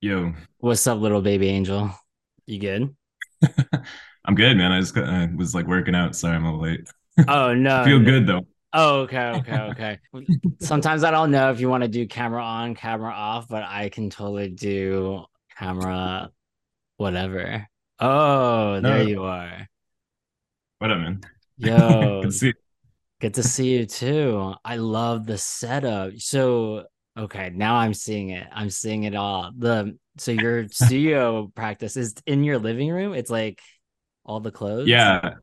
Yo, What's up, little baby angel? You good? I'm good, man. I just I was like working out. Sorry, I'm a little late. Oh I no. feel n- good though. Oh, okay, okay, okay. Sometimes I don't know if you want to do camera on, camera off, but I can totally do camera whatever. Oh, there No, you are. what up, man? Good to Yo, see you. good to see you too. I love the setup. So, okay, now I'm seeing it. I'm seeing it all. The so your studio practice is in your living room. It's like all the clothes. Yeah,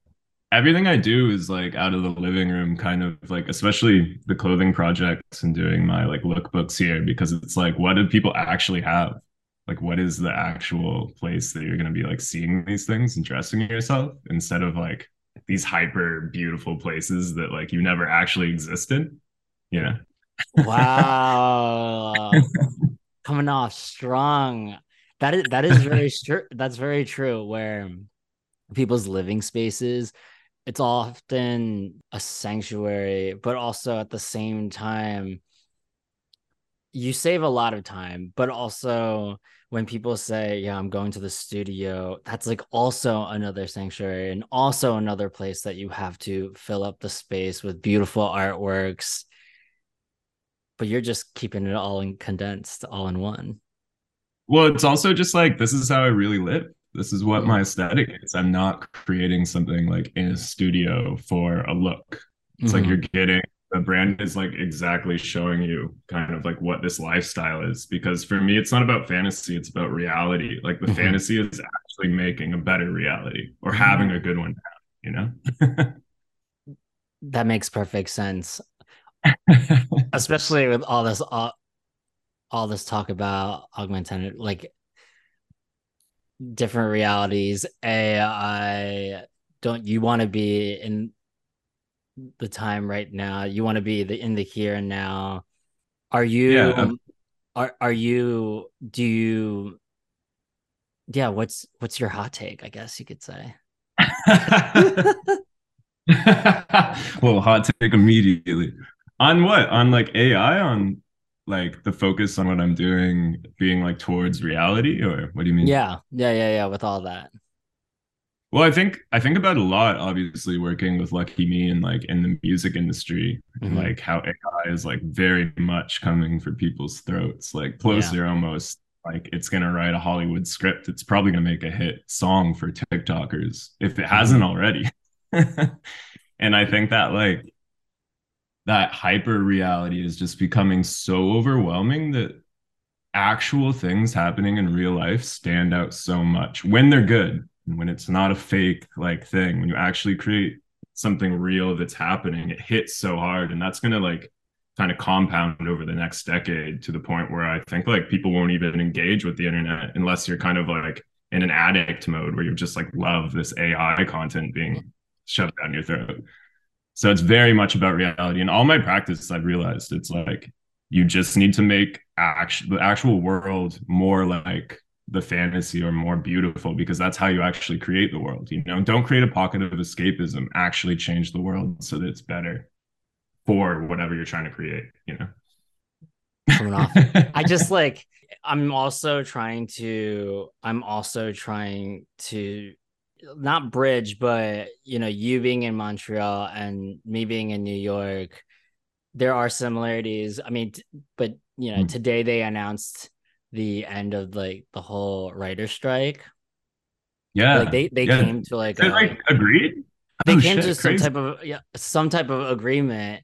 everything I do is like out of the living room, kind of like, especially the clothing projects and doing my like lookbooks here, because it's like, what do people actually have? Like, what is the actual place that you're going to be like seeing these things and dressing yourself instead of like these hyper beautiful places that like you never actually existed? You know? Wow. Coming off strong. That is that is very true. That's very true. Where people's living spaces, it's often a sanctuary, but also at the same time, you save a lot of time. But also when people say, Yeah, I'm going to the studio, that's like also another sanctuary and also another place that you have to fill up the space with beautiful artworks but you're just keeping it all in condensed, all in one. Well, it's also just like this is how I really live. This is what Mm-hmm. my aesthetic is. I'm not creating something like in a studio for a look. It's like you're Mm-hmm. getting the brand is like exactly showing you kind of like what this lifestyle is. Because for me, it's not about fantasy, it's about reality. Like the Mm-hmm. fantasy is actually making a better reality or having a good one now, you know? That makes perfect sense, especially with all this all, all this talk about augmented like different realities. AI, don't you want to be in the time right now? You want to be the in the here and now. Are yeah. you are are you do you yeah, what's what's your hot take, I guess you could say. well, hot take immediately. On what? On like AI, on like the focus on what I'm doing being like towards reality, or what do you mean? Yeah, yeah, yeah, yeah, with all that. Well, I think I think about a lot, obviously, working with LuckyMe and like in the music industry, and hmm like how AI is like very much coming for people's throats. Like Yeah. closer almost like it's gonna write a Hollywood script. It's probably gonna make a hit song for TikTokers if it hasn't already. And I think that like that hyper reality is just becoming so overwhelming that actual things happening in real life stand out so much when they're good and when it's not a fake like thing. When you actually create something real that's happening it hits so hard. And that's going to like kind of compound over the next decade to the point where i think like people won't even engage with the internet unless you're kind of like in an addict mode where you just like love this ai content being shoved down your throat so it's very much about reality. And all my practice, I've realized it's like you just need to make act- the actual world more like the fantasy or more beautiful because that's how you actually create the world. You know, don't create a pocket of escapism. Actually change the world so that it's better for whatever you're trying to create. You know. Coming off. know. I just like I'm also trying to I'm also trying to not bridge, but you know, you being in Montreal and me being in New York, there are similarities. I mean, t- but you know, hmm. today they announced the end of like the whole writer strike. Like yeah, they they yeah. came to like a like um, agreed. they Oh came to some crazy. type of yeah, some type of agreement,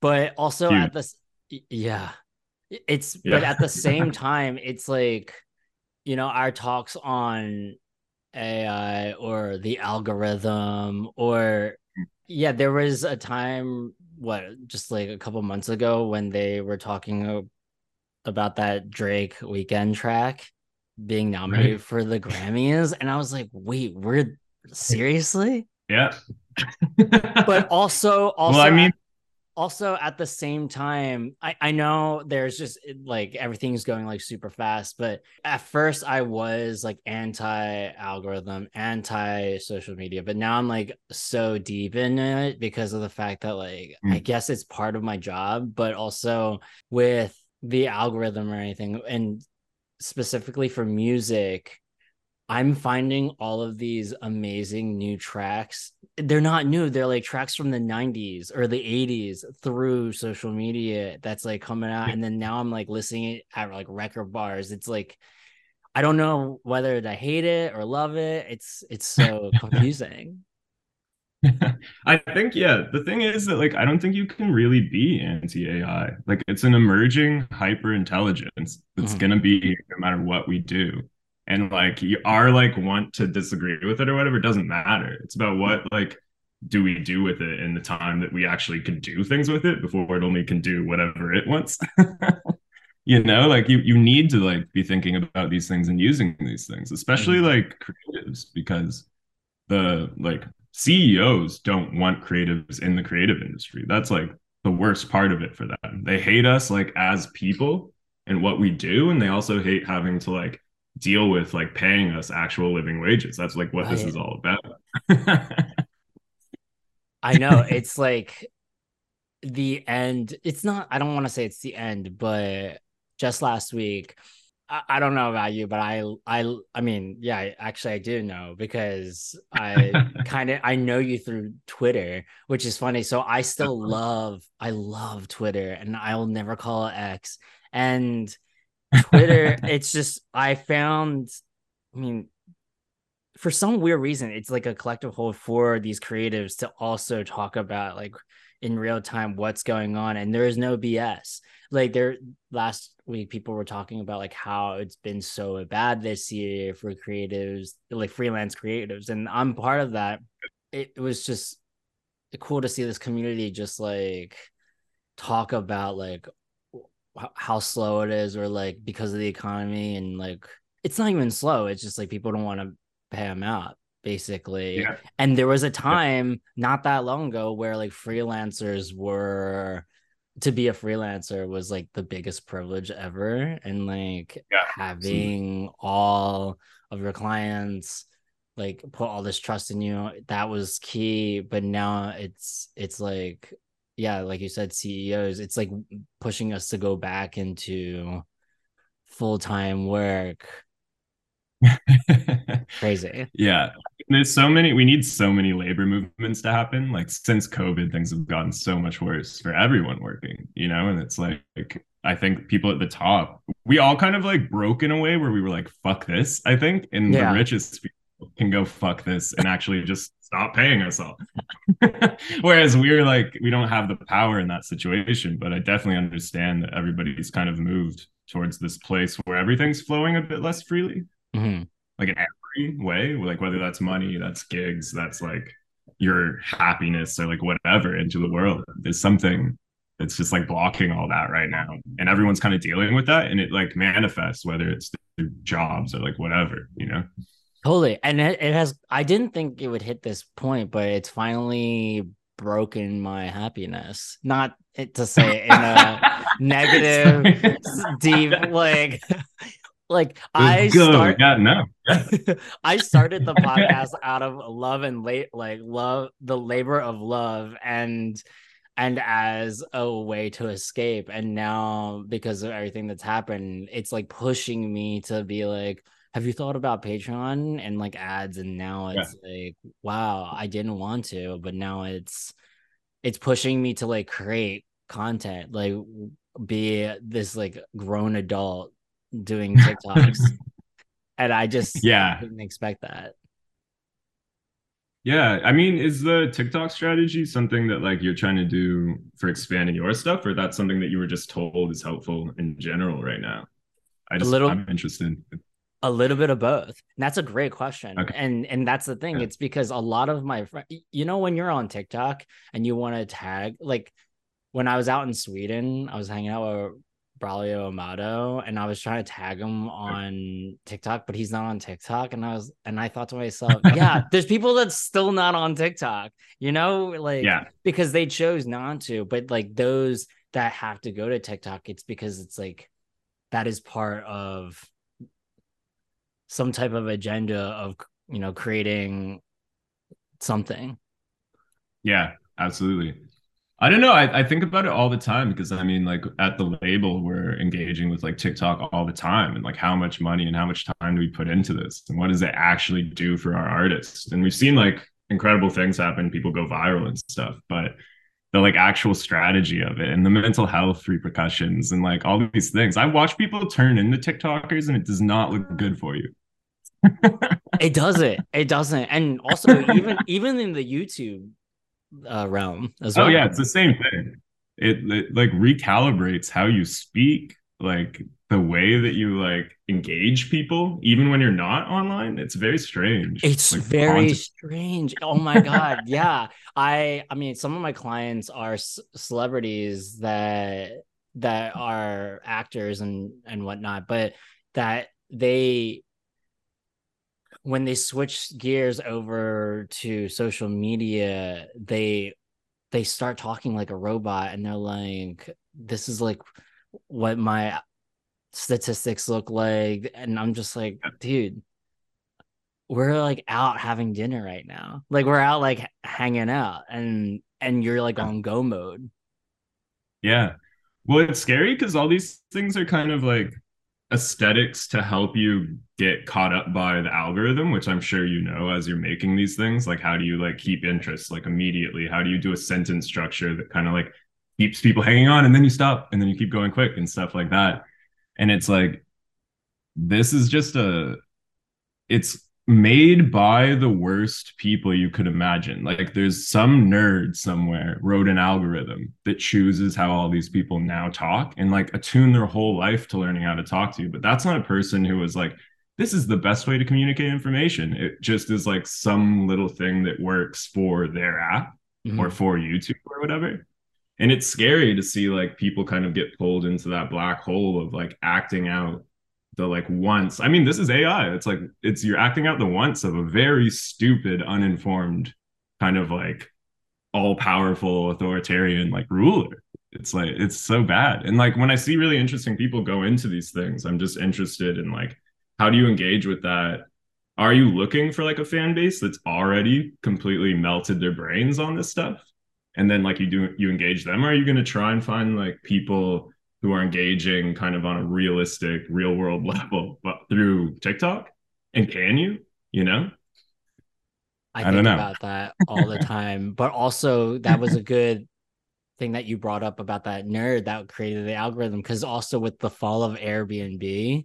but also Huge. at this yeah, it's but at the same time, it's like you know, our talks on AI or the algorithm or yeah, there was a time what just like a couple months ago when they were talking about that Drake Weeknd track being right. nominated for the Grammys and I was like, "Wait, we're seriously?" Yeah. But also well, I mean, also at the same time I, I know there's just like everything's going like super fast but at first i was like anti algorithm anti social media but now i'm like so deep in it because of the fact that like i mm, guess it's part of my job but also with the algorithm or anything and specifically for music, I'm finding all of these amazing new tracks. They're not new. They're like tracks from the 90s or the 80s through social media that's like coming out. And then now I'm like listening at like record bars. It's like I don't know whether to hate it or love it. It's it's so confusing. I think yeah, the thing is that like I don't think you can really be anti-AI. Like it's an emerging hyper intelligence that's mm-hmm. gonna be here no matter what we do and like you are like want to disagree with it or whatever it doesn't matter. It's about what like do we do with it in the time that we actually can do things with it before it only can do whatever it wants? You know like you you need to like be thinking about these things and using these things especially mm-hmm. like creatives because the like CEOs don't want creatives in the creative industry. That's like the worst part of it for them. They hate us like as people and what we do and they also hate having to like deal with like paying us actual living wages. That's like what right. this is all about. I know it's like the end. It's not, I don't want to say it's the end, but just last week, I, I don't know about you, but I, I, I mean, yeah, actually, I do know because I kind of, I know you through Twitter, which is funny. So I still love, I love Twitter and I'll never call it X. And Twitter, it's just I found, I mean, for some weird reason, it's like a collective hold for these creatives to also talk about like in real time what's going on, and there is no BS. Like there last week, people were talking about like how it's been so bad this year for creatives, like freelance creatives, and I'm part of that. It, it was just cool to see this community just like talk about like how slow it is or like because of the economy and like it's not even slow it's just like people don't want to pay them out basically yeah. and there was a time yeah. not that long ago where like freelancers were to be a freelancer was like the biggest privilege ever and like yeah, having absolutely. all of your clients like put all this trust in you that was key but now it's it's like yeah, like you said, CEOs, it's like pushing us to go back into full time work. Crazy. Yeah. There's so many, we need so many labor movements to happen. Like since COVID, things have gotten so much worse for everyone working, you know? And it's like, like I think people at the top, we all kind of like broke in a way where we were like, fuck this, I think. And yeah. the richest people can go fuck this and actually just stop paying us all. Whereas we're like, we don't have the power in that situation. But I definitely understand that everybody's kind of moved towards this place where everything's flowing a bit less freely, mm-hmm. like in every way, like whether that's money, that's gigs, that's like your happiness or like whatever into the world. There's something that's just like blocking all that right now. And everyone's kind of dealing with that. And it like manifests, whether it's through jobs or like whatever, you know? Totally. And it, it has, I didn't think it would hit this point, but it's finally broken my happiness. Not to say in a negative, deep, like, like I start, no. I started the podcast out of love and late, like love, the labor of love, and and as a way to escape. And now because of everything that's happened, it's like pushing me to be like, have you thought about Patreon and like ads? And now it's yeah. like, wow, I didn't want to, but now it's it's pushing me to like create content, like be this like grown adult doing TikToks. and I just yeah didn't expect that. Yeah, I mean, is the TikTok strategy something that like you're trying to do for expanding your stuff, or that's something that you were just told is helpful in general right now? I just a little, I'm interested. A little bit of both. And that's a great question. Okay. And and that's the thing. Yeah. It's because a lot of my friends, you know, when you're on TikTok and you want to tag, like when I was out in Sweden, I was hanging out with Braulio Amado and I was trying to tag him on TikTok, but he's not on TikTok. And I was and I thought to myself, yeah, there's people that's still not on TikTok, you know, like yeah, because they chose not to. But like those that have to go to TikTok, it's because it's like that is part of some type of agenda of you know creating something yeah absolutely I don't know. I, I think about it all the time because I mean, like at the label, we're engaging with like TikTok all the time and like how much money and how much time do we put into this and what does it actually do for our artists? And we've seen like incredible things happen, people go viral and stuff, but the like actual strategy of it and the mental health repercussions and like all these things. I watch people turn into TikTokers and it does not look good for you. It doesn't. It doesn't. And also even even in the YouTube uh, realm as oh, well. Oh yeah, it's the same thing. It, it like recalibrates how you speak, like the way that you like engage people, even when you're not online. It's very strange. It's like, very strange. Oh my god, yeah. I I mean, some of my clients are c- celebrities that that are actors and and whatnot, but that they when they switch gears over to social media, they they start talking like a robot and they're like, this is like what my statistics look like. And I'm just like, dude, we're like out having dinner right now. Like we're out like hanging out and and you're like on go mode. Yeah. Well, it's scary because all these things are kind of like aesthetics to help you get caught up by the algorithm which i'm sure you know as you're making these things like how do you like keep interest like immediately? How do you do a sentence structure that kind of like keeps people hanging on and then you stop and then you keep going quick and stuff like that? And it's like this is just a it's made by the worst people you could imagine. Like there's some nerd somewhere wrote an algorithm that chooses how all these people now talk and like attune their whole life to learning how to talk to you. But that's not a person who was like, this is the best way to communicate information. It just is like some little thing that works for their app mm-hmm. or for YouTube or whatever. And it's scary to see like people kind of get pulled into that black hole of like acting out the like once. I mean, this is AI. It's like it's you're acting out the once of a very stupid, uninformed, kind of like all powerful authoritarian like ruler. It's like it's so bad. And like when I see really interesting people go into these things, I'm just interested in like how do you engage with that? Are you looking for like a fan base that's already completely melted their brains on this stuff? And then like you do you engage them? Or are you gonna try and find like people who are engaging kind of on a realistic, real world level, but through TikTok? And can you, you know? I, I think about that all the time. but also that was a good thing that you brought up about that nerd that created the algorithm. Cause also with the fall of Airbnb,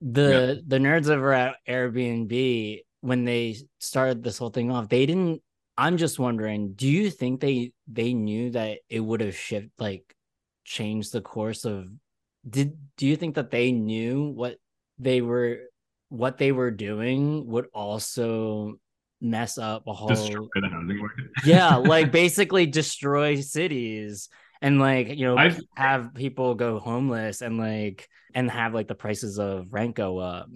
the yeah. the nerds over at Airbnb, when they started this whole thing off, they didn't I'm just wondering, do you think they they knew that it would have shifted like change the course of did do you think that they knew what they were what they were doing would also mess up a whole destroy the housing market? Yeah like basically destroy cities and like you know I've... have people go homeless and like and have like the prices of rent go up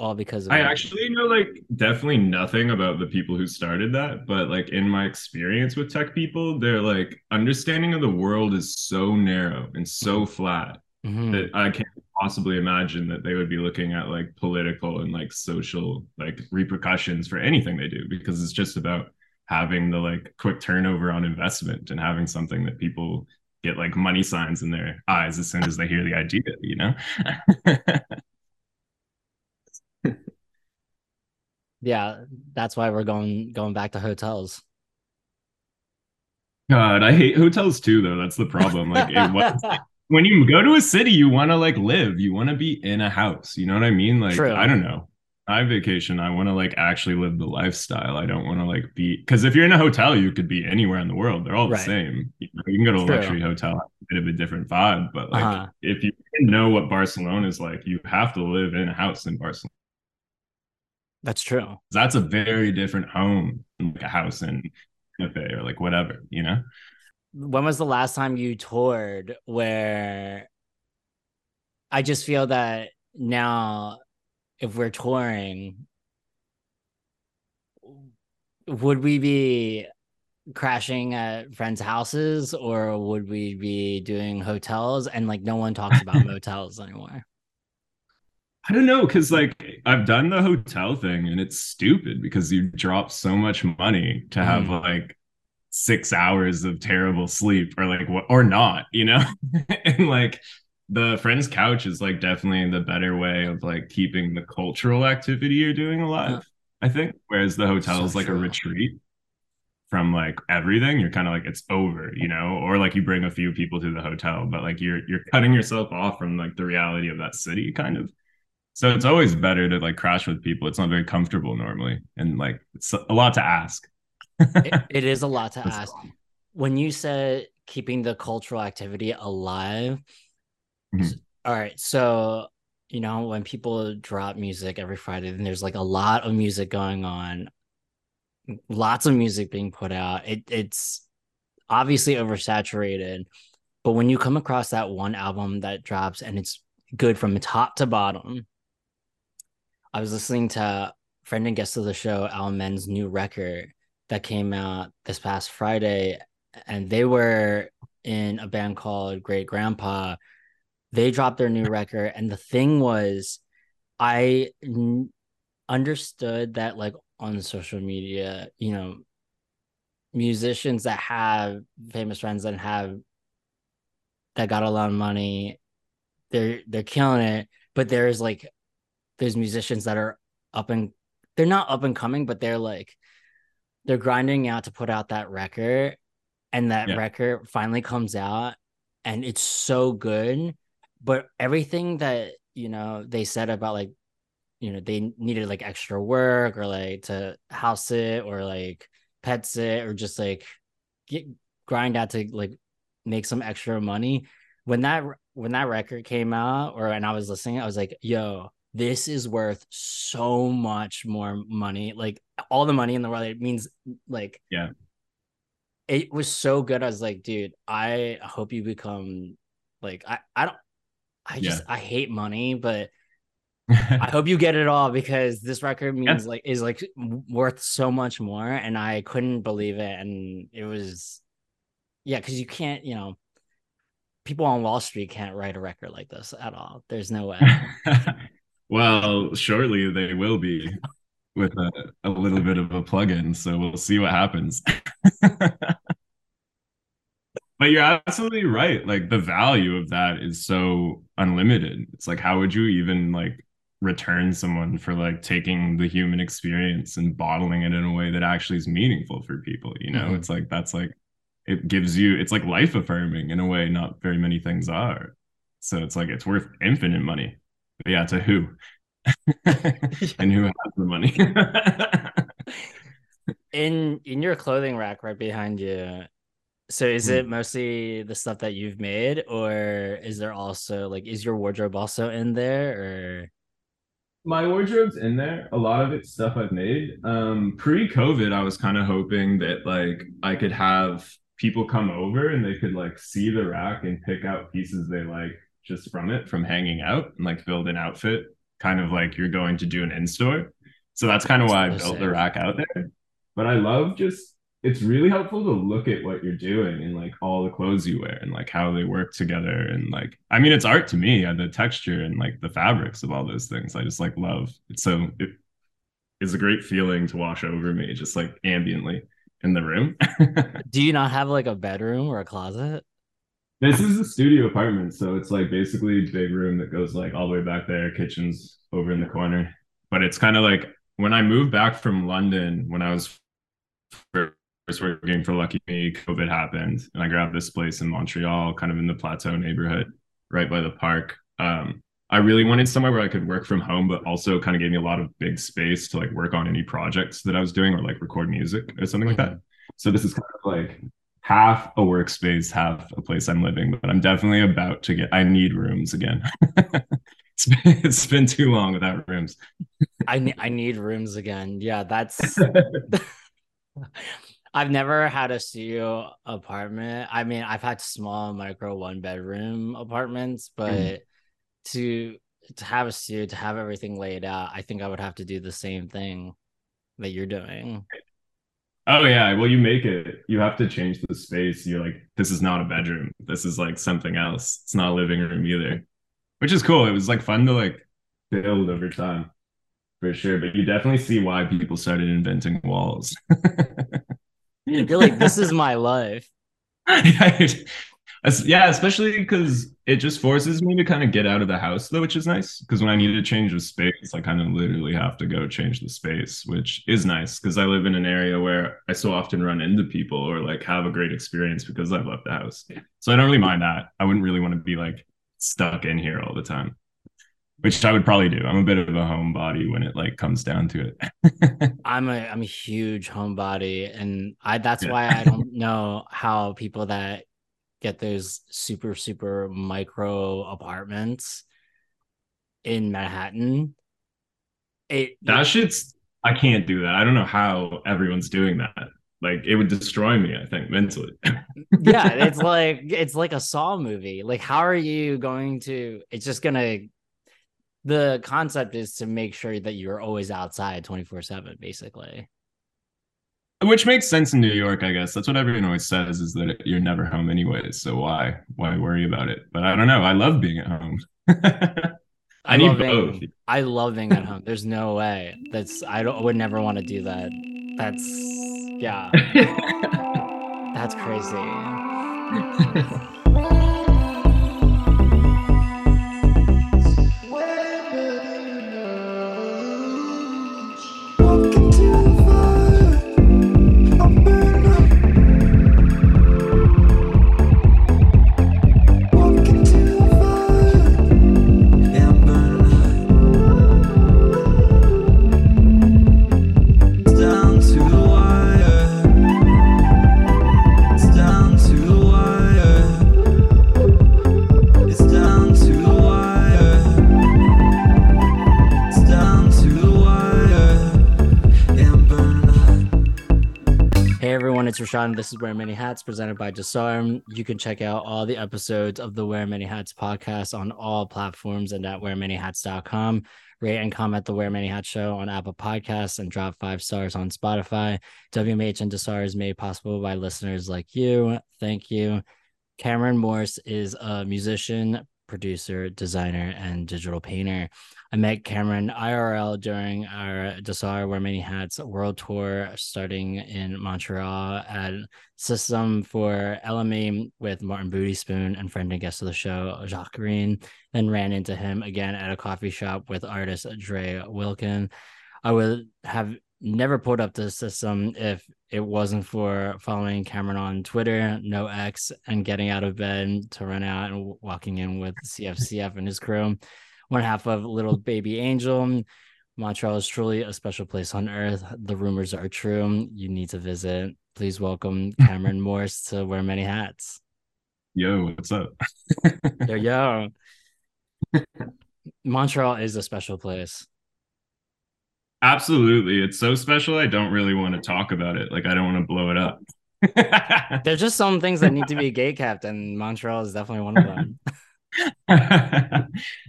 all because of I actually know like definitely nothing about the people who started that, but like in my experience with tech people, their like understanding of the world is so narrow and so mm-hmm. flat mm-hmm. that I can't possibly imagine that they would be looking at like political and like social like repercussions for anything they do because it's just about having the like quick turnover on investment and having something that people get like money signs in their eyes as soon as they hear the idea, you know? yeah, that's why we're going going back to hotels. God, I hate hotels too, though. That's the problem. Like, it, when you go to a city, you want to like live. You want to be in a house. You know what I mean? Like, True. I don't know. I vacation. I want to like actually live the lifestyle. I don't want to like be because if you're in a hotel, you could be anywhere in the world. They're all the same. You, know, you, can go to a True. luxury hotel, a bit of a different vibe. But like, uh-huh. if you know what Barcelona is like, you have to live in a house in Barcelona. That's true. That's a very different home, like a house in cafe or like whatever, you know? When was the last time you toured where I just feel that now if we're touring, would we be crashing at friends' houses or would we be doing hotels and like no one talks about motels anymore? I don't know because like I've done the hotel thing and it's stupid because you drop so much money to have mm. like six hours of terrible sleep or like what or not, you know? and like the friend's couch is like definitely the better way of like keeping the cultural activity you're doing alive. I think. Whereas the hotel so is like true. a retreat from like everything. You're kind of like it's over, you know, or like you bring a few people to the hotel, but like you're you're cutting yourself off from like the reality of that city kind of. So it's always better to like crash with people. It's not very comfortable normally. And like it's a lot to ask it, it is a lot to ask. When you said keeping the cultural activity alive, mm-hmm. all right. So, you know, when people drop music every Friday, then there's like a lot of music going on, lots of music being put out. It, it's obviously oversaturated. But when you come across that one album that drops and it's good from top to bottom, I was listening to friend and guest of the show, Al Menne's new record, that came out this past Friday, and they were in a band called Great Grandpa. They dropped their new record, and the thing was, I n- understood that like on social media, you know, musicians that have famous friends that have that got a lot of money, they're they're killing it. But there's like there's musicians that are up and they're not up and coming, but they're like they're grinding out to put out that record and that yeah. record finally comes out and it's so good but everything that you know they said about like you know they needed like extra work or like to house it or like pets it or just like get grind out to like make some extra money when that when that record came out or and I was listening I was like yo this is worth so much more money. Like all the money in the world it means like yeah. it was so good. I was like dude i hope you become like i i don't i just yeah. i hate money but i hope you get it all because this record means yeah. like is like worth so much more. And i couldn't believe it. And it was yeah because you can't you know people on wall street can't write a record like this at all. There's no way Well, shortly they will be with a, a little bit of a plug-in, so we'll see what happens. but you're absolutely right. Like the value of that is so unlimited. It's like how would you even like return someone for like taking the human experience and bottling it in a way that actually is meaningful for people, you know? Mm-hmm. It's like that's like it gives you it's like life affirming in a way not very many things are. So it's like it's worth infinite money yeah, to who? and who has the money? in in your clothing rack right behind you. So is it hmm. mostly the stuff that you've made, or is there also like is your wardrobe also in there, or? My wardrobe's in there. A lot of it's stuff I've made. Um, pre-COVID, I was kind of hoping that like I could have people come over and they could like see the rack and pick out pieces they like just from it, from hanging out and like build an outfit, kind of like you're going to do an in store. So that's kind of why I built the rack out there. But I love just it's really helpful to look at what you're doing and like all the clothes you wear and like how they work together and like I mean it's art to me and the texture and like the fabrics of all those things I just like love it's so it is a great feeling to wash over me just like ambiently in the room. Do you not have like a bedroom or a closet? This is a studio apartment, so it's like basically big room that goes like all the way back there. Kitchen's over in the corner, but it's kind of like when I moved back from London when I was first working for LuckyMe, COVID happened, and I grabbed this place in Montreal, kind of in the Plateau neighborhood, right by the park. Um, I really wanted somewhere where I could work from home, but also kind of gave me a lot of big space to like work on any projects that I was doing or like record music or something like that. So this is kind of like half a workspace, half a place I'm living, but I'm definitely about to get, I need rooms again. it's, been, it's been too long without rooms. I, ne- I need rooms again. Yeah, that's, I've never had a studio apartment. I mean, I've had small micro one bedroom apartments, but mm. to, to have a studio, to have everything laid out, I think I would have to do the same thing that you're doing. Oh yeah, well you make it. You have to change the space. You're like, this is not a bedroom. This is like something else. It's not a living room either. Which is cool. It was like fun to like build over time. For sure. But you definitely see why people started inventing walls. You're like, this is my life. yeah, especially because it just forces me to kind of get out of the house though, which is nice. Because when I need to change the space, I kind of literally have to go change the space, which is nice because I live in an area where I so often run into people or like have a great experience because I've left the house. So I don't really mind that. I wouldn't really want to be like stuck in here all the time. Which I would probably do. I'm a bit of a homebody when it like comes down to it. I'm a I'm a huge homebody, and I that's yeah. why I don't know how people that get those super super micro apartments in Manhattan. It that shit's I can't do that. I don't know how everyone's doing that. Like it would destroy me, I think, mentally. yeah, it's like it's like a Saw movie. Like, how are you going to it's just gonna the concept is to make sure that you're always outside 24-7, basically which makes sense in New York, I guess. That's what everyone always says is that you're never home anyways. So why why worry about it? But I don't know. I love being at home. I, I need both. I love being at home. There's no way. That's I don't I would never want to do that. That's yeah. That's crazy. it's. This is Wear Many Hats presented by Dahsar. You can check out all the episodes of the Wear Many Hats podcast on all platforms and at wearmanyhats.com. Rate and comment the Wear Many Hats show on Apple Podcasts and drop five stars on Spotify. WMH and Dahsar is made possible by listeners like you. Thank you. Cameron Morse is a musician, producer, designer, and digital painter. I met Cameron IRL during our Dahsar Wear Many Hats world tour starting in Montreal at Systeme for LME with Martyn Bootyspoon and friend and guest of the show, Jacques Greene. Then ran into him again at a coffee shop with artist Dre Wilkin. I would have never pulled up the Systeme if it wasn't for following Cameron on Twitter, no X, and getting out of bed to run out and walking in with CFCF and his crew one half of Littlebabyangel. Montreal is truly a special place on earth. The rumors are true. You need to visit. Please welcome Cameron Morse to Wear Many Hats. Yo, what's up? yo, yo. Montreal is a special place. Absolutely. It's so special. I don't really want to talk about it. Like, I don't want to blow it up. There's just some things that need to be gate kept, and Montreal is definitely one of them.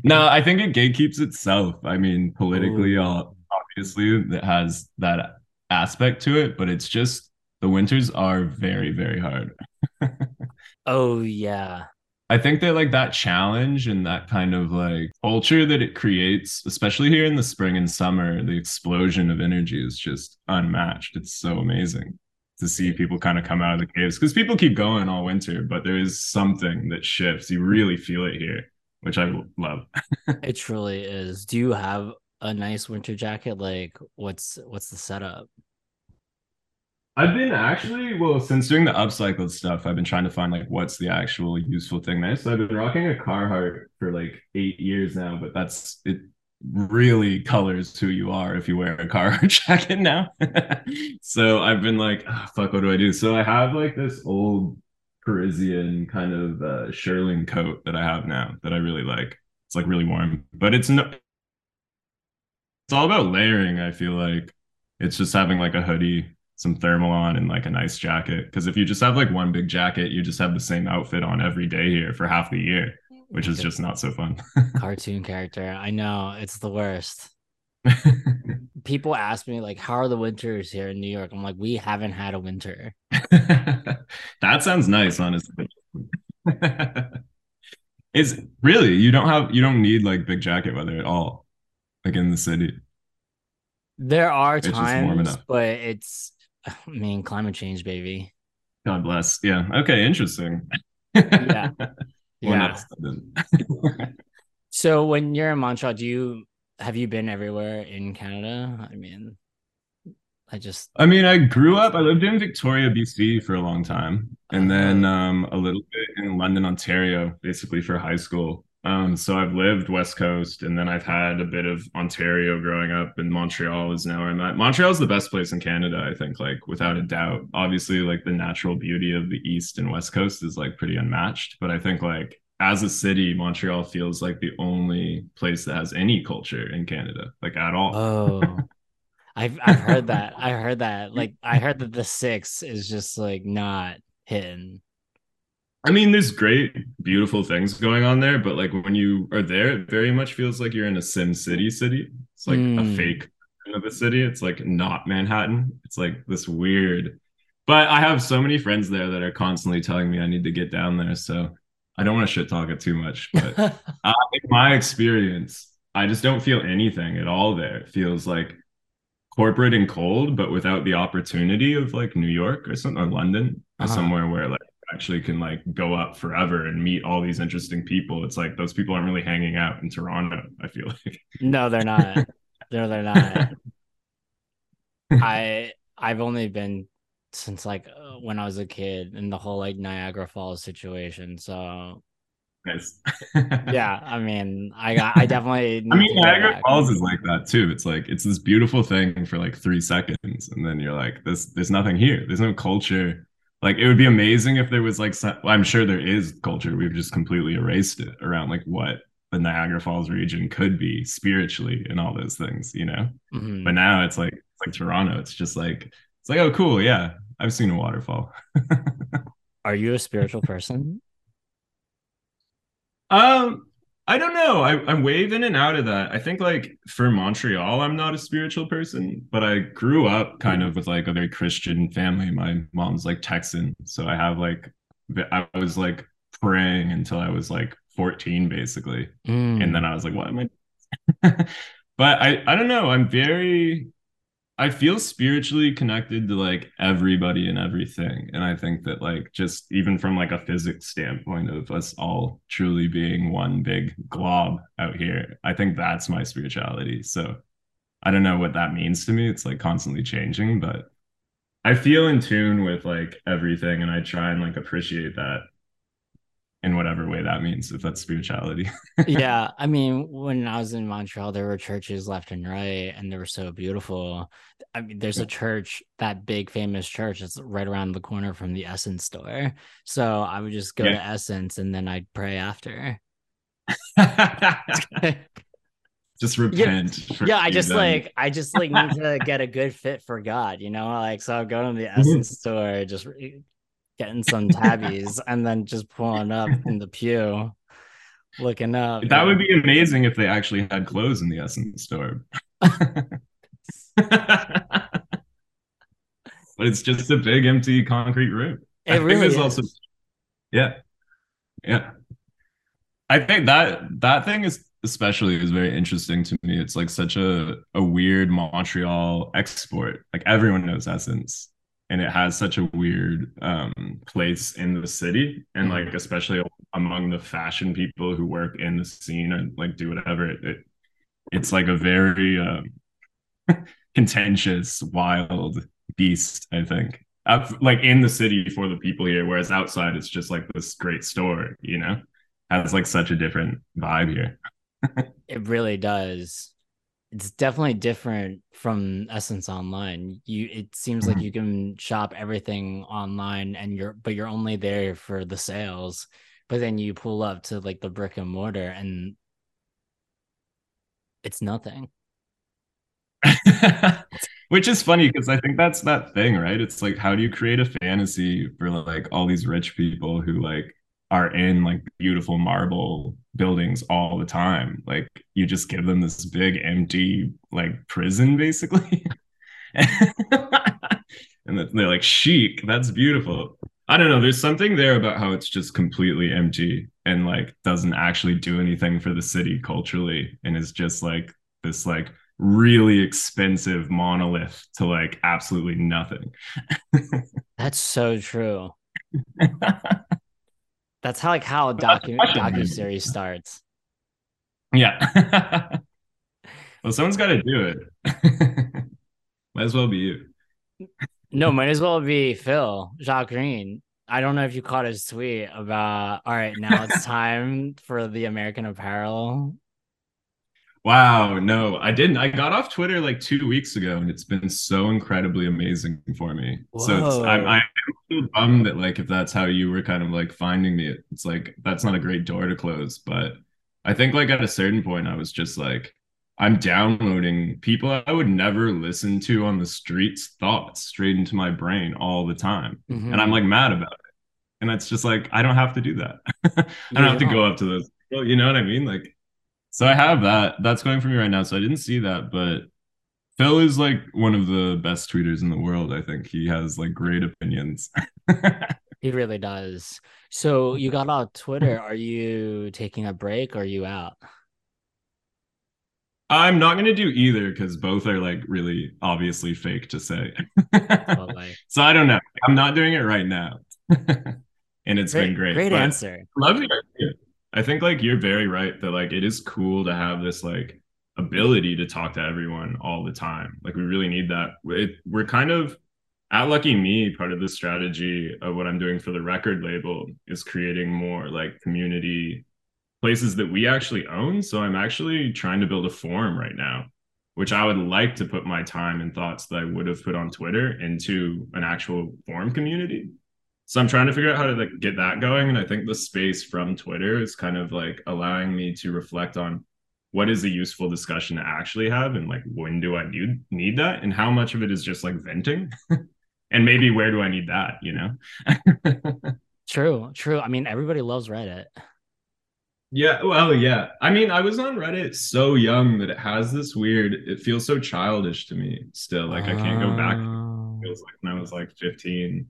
no, I think it gatekeeps itself. I mean, politically, uh, obviously, it has that aspect to it, but it's just the winters are very, very hard. oh, yeah. I think that like that challenge and that kind of like culture that it creates, especially here in the spring and summer, the explosion of energy is just unmatched. It's so amazing to see people kind of come out of the caves because people keep going all winter, but there is something that shifts. You really feel it here, which I love. it truly is. Do you have a nice winter jacket? Like, what's what's the setup? I've been actually well since doing the upcycled stuff. I've been trying to find like what's the actual useful thing there. So I've been rocking a Carhartt for like eight years now, but that's it really colors who you are if you wear a car jacket now. so I've been like, oh, fuck, what do I do? So I have like this old Parisian kind of uh, coat that I have now that I really like. It's like really warm, but it's no. It's all about layering. I feel like it's just having like a hoodie, some thermal on, and like a nice jacket. Because if you just have like one big jacket, you just have the same outfit on every day here for half the year which is just not so fun. cartoon character. I know it's the worst. People ask me like, "How are the winters here in New York?" I'm like, "We haven't had a winter." that sounds nice, honestly. Is really you don't have you don't need like big jacket weather at all, like in the city. There are times, but it's I mean, climate change, baby. God bless. Yeah. Okay. Interesting. Yeah. One Yeah. accident. So when you're in Montreal, do you have you been everywhere in Canada? I mean, I just I mean, I grew up, I lived in Victoria, BC for a long time, and then Oh. um, a little bit in London, Ontario, basically for high school. Um, so I've lived West Coast, and then I've had a bit of Ontario growing up, and Montreal is now where I'm at. Montreal is the best place in Canada, I think, like without a doubt. Obviously, like the natural beauty of the East and West Coast is like pretty unmatched, but I think like as a city, Montreal feels like the only place that has any culture in Canada, like at all. oh, I've I've heard that. I heard that. Like I heard that the six is just like not hitting. I mean, there's great, beautiful things going on there, but like when you are there, it very much feels like you're in a Sim City city. It's like a Mm. fake of a city. It's like not Manhattan. It's like this weird. But I have so many friends there that are constantly telling me I need to get down there. So I don't want to shit talk it too much. But uh, in my experience, I just don't feel anything at all there. It feels like corporate and cold, but without the opportunity of like New York or something or London or Uh-huh. somewhere where like actually can like go up forever and meet all these interesting people. It's like those people aren't really hanging out in Toronto, I feel like. No, they're not. No, they're not. I I've only been since like uh, when I was a kid in the whole like Niagara Falls situation. So Nice. yeah, I mean, I got I definitely I mean, Niagara. Falls is like that too. It's like it's this beautiful thing for like three seconds, and then you're like, "This, there's nothing here. There's no culture." Like it would be amazing if there was like, some, I'm sure there is culture. We've just completely erased it around like what the Niagara Falls region could be spiritually and all those things, you know. Mhm. But now it's like it's like Toronto. It's just like it's like, oh, cool, yeah, I've seen a waterfall. Are you a spiritual person? Um, I don't know. I, I wave in and out of that. I think like for Montreal, I'm not a spiritual person, but I grew up kind of with like a very Christian family. My mom's like Texan, so I have like I was like praying until I was like 14, basically, and Mm. then I was like, what am I? But I I don't know. I'm very I feel spiritually connected to like everybody and everything. And I think that like just even from like a physics standpoint of us all truly being one big glob out here, I think that's my spirituality. So I don't know what that means to me. It's like constantly changing, but I feel in tune with like everything and I try and like appreciate that in whatever way that means, if that's spirituality. Yeah, I mean, when I was in Montreal, there were churches left and right, and they were so beautiful. I mean, there's a church, that big famous church, that's right around the corner from the SSENSE store. So I would just go Yeah. to SSENSE and then I'd pray after. just repent. for yeah, I just like I just like need to get a good fit for God, you know? Like so I'll go to the mm-hmm. SSENSE store, just re- getting some tabis and then just pulling up in the pew, looking up. That would be amazing if they actually had clothes in the SSENSE store. but it's just a big empty concrete room. It think really there's is. also yeah. Yeah. I think that that thing is especially is very interesting to me. It's like such a a weird Montreal export. Like everyone knows SSENSE and it has such a weird um place in the city and Mhm. like especially among the fashion people who work in the scene and like do whatever it, it it's like a very um contentious wild beast i think Up, like in the city for the people here whereas outside it's just like this great store you know has like such a different vibe here It really does. It's definitely different from SSENSE Online. You it seems like Mhm. you can shop everything online and you're but you're only there for the sales. But then you pull up to like the brick and mortar and it's nothing. which is funny because i think that's that thing right it's like how do you create a fantasy for like all these rich people who like are in like beautiful marble buildings all the time like you just give them this big empty like prison basically and they're like chic that's beautiful i don't know there's something there about how it's just completely empty and like doesn't actually do anything for the city culturally and is just like this like really expensive monolith to like absolutely nothing. That's so true. That's how like how a docu docu series starts. Yeah. well, someone's got to do it. might as well be you. No, might as well be Phil Jacques Greene. I don't know if you caught his tweet about. All right, now it's time for the American Apparel Wow, no, I didn't. I got off Twitter like two weeks ago, and it's been so incredibly amazing for me. Whoa. So it's, I'm I'm so bummed that like if that's how you were kind of like finding me, it's like that's not a great door to close. But I think like at a certain point, I was just like, I'm downloading people I would never listen to on the streets thoughts straight into my brain all the time, mm-hmm. and I'm like mad about it. And it's just like I don't have to do that. I don't have to go up to those. People, you know what I mean? Like so I have that. That's going for me right now. So I didn't see that, but Phil is like one of the best tweeters in the world. I think he has like great opinions. he really does. So you got off Twitter. Are you taking a break or are you out? I'm not going to do either because both are like really obviously fake to say. so I don't know. I'm not doing it right now. and it's great, been great. Great answer. Love your idea. I think like you're very right that like it is cool to have this like ability to talk to everyone all the time. Like we really need that. It, we're kind of at LuckyMe, part of the strategy of what I'm doing for the record label is creating more like community places that we actually own. So I'm actually trying to build a forum right now, which I would like to put my time and thoughts that I would have put on Twitter into an actual forum community so i'm trying to figure out how to like get that going and i think the space from twitter is kind of like allowing me to reflect on what is a useful discussion to actually have and like when do i need need that and how much of it is just like venting? And maybe where do i need that you know? True true. I mean everybody loves reddit. Yeah well yeah. I mean i was on reddit so young that it has this weird it feels so childish to me still. Like i can't go back. It oh. was like when i was like 15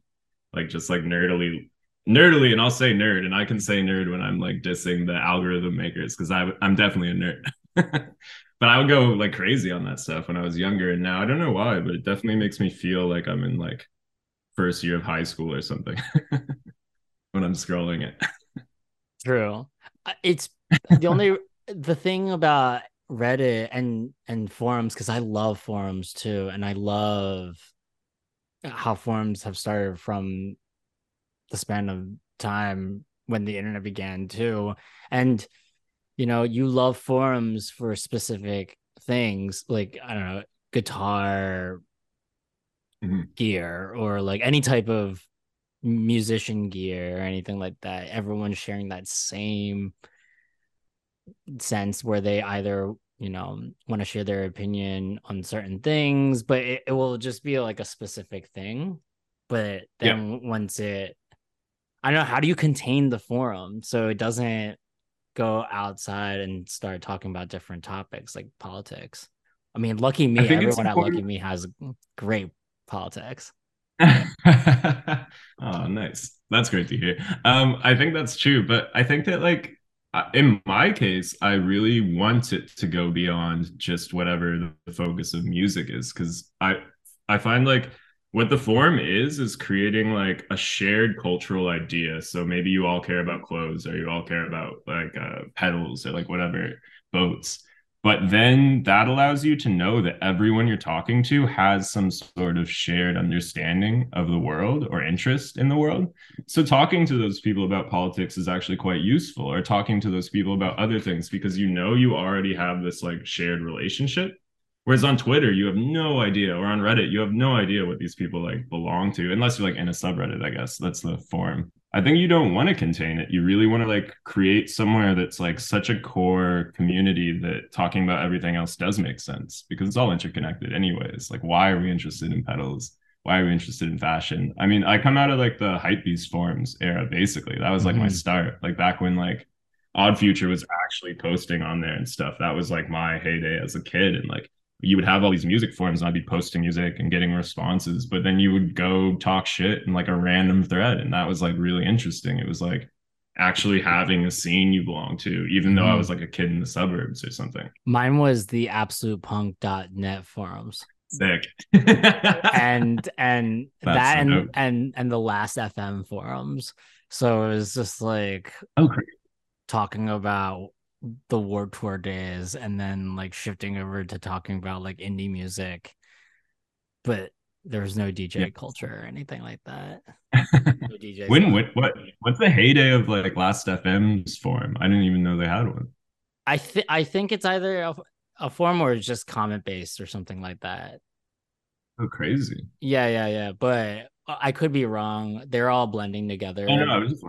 like just like nerdily nerdily and I'll say nerd and I can say nerd when I'm like dissing the algorithm makers because I'm definitely a nerd. but I would go like crazy on that stuff when I was younger and now I don't know why, but it definitely makes me feel like I'm in like first year of high school or something when I'm scrolling it. True. Uh, it's the only the thing about Reddit and and forums because I love forums too and I love how forums have started from the span of time when the internet began too and you know you love forums for specific things like i don't know guitar mm-hmm. gear or like any type of musician gear or anything like that everyone's sharing that same sense where they either you know want to share their opinion on certain things but it, it will just be like a specific thing but then yeah. once it i don't know how do you contain the forum so it doesn't go outside and start talking about different topics like politics? I mean LuckyMe everyone at LuckyMe has great politics. Oh nice. That's great to hear. Um i think that's true but i think that like in my case, I really want it to go beyond just whatever the focus of music is, because I I find like what the form is is creating like a shared cultural idea. So maybe you all care about clothes, or you all care about like uh, pedals, or like whatever boats but then that allows you to know that everyone you're talking to has some sort of shared understanding of the world or interest in the world. So talking to those people about politics is actually quite useful or talking to those people about other things because you know you already have this like shared relationship. Whereas on Twitter, you have no idea, or on Reddit, you have no idea what these people like belong to, unless you're like in a subreddit, I guess. That's the form. I think you don't want to contain it. You really want to like create somewhere that's like such a core community that talking about everything else does make sense because it's all interconnected anyways. Like why are we interested in pedals? Why are we interested in fashion? I mean, I come out of like the hypebeast forums era basically. That was like mm-hmm. my start. Like back when like Odd Future was actually posting on there and stuff. That was like my heyday as a kid and like you would have all these music forums and I'd be posting music and getting responses, but then you would go talk shit in like a random thread. And that was like really interesting. It was like actually having a scene you belong to, even though I mm-hmm. was like a kid in the suburbs or something. Mine was the absolute absolutepunk.net forums. Sick. and and That's that and, dope. and and the last FM forums. So it was just like oh, great. talking about the Warped Tour days and then like shifting over to talking about like indie music. But there was no DJ Yeah. culture or anything like that. No DJs When, what, what, what's the heyday of like Last FM's form? I didn't even know they had one. I think I think it's either a, a forum or it's just comment based or something like that. Oh, crazy. Yeah, yeah, yeah. But I could be wrong. They're all blending together. I know. I was just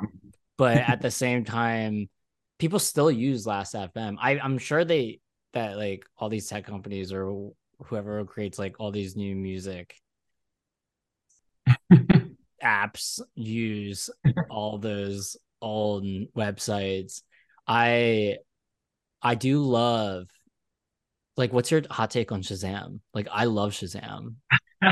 but at the same time, people still use Last FM. I, I'm sure they that like all these tech companies or whoever creates like all these new music apps use all those old websites. I I do love like what's your hot take on Shazam? Like I love Shazam.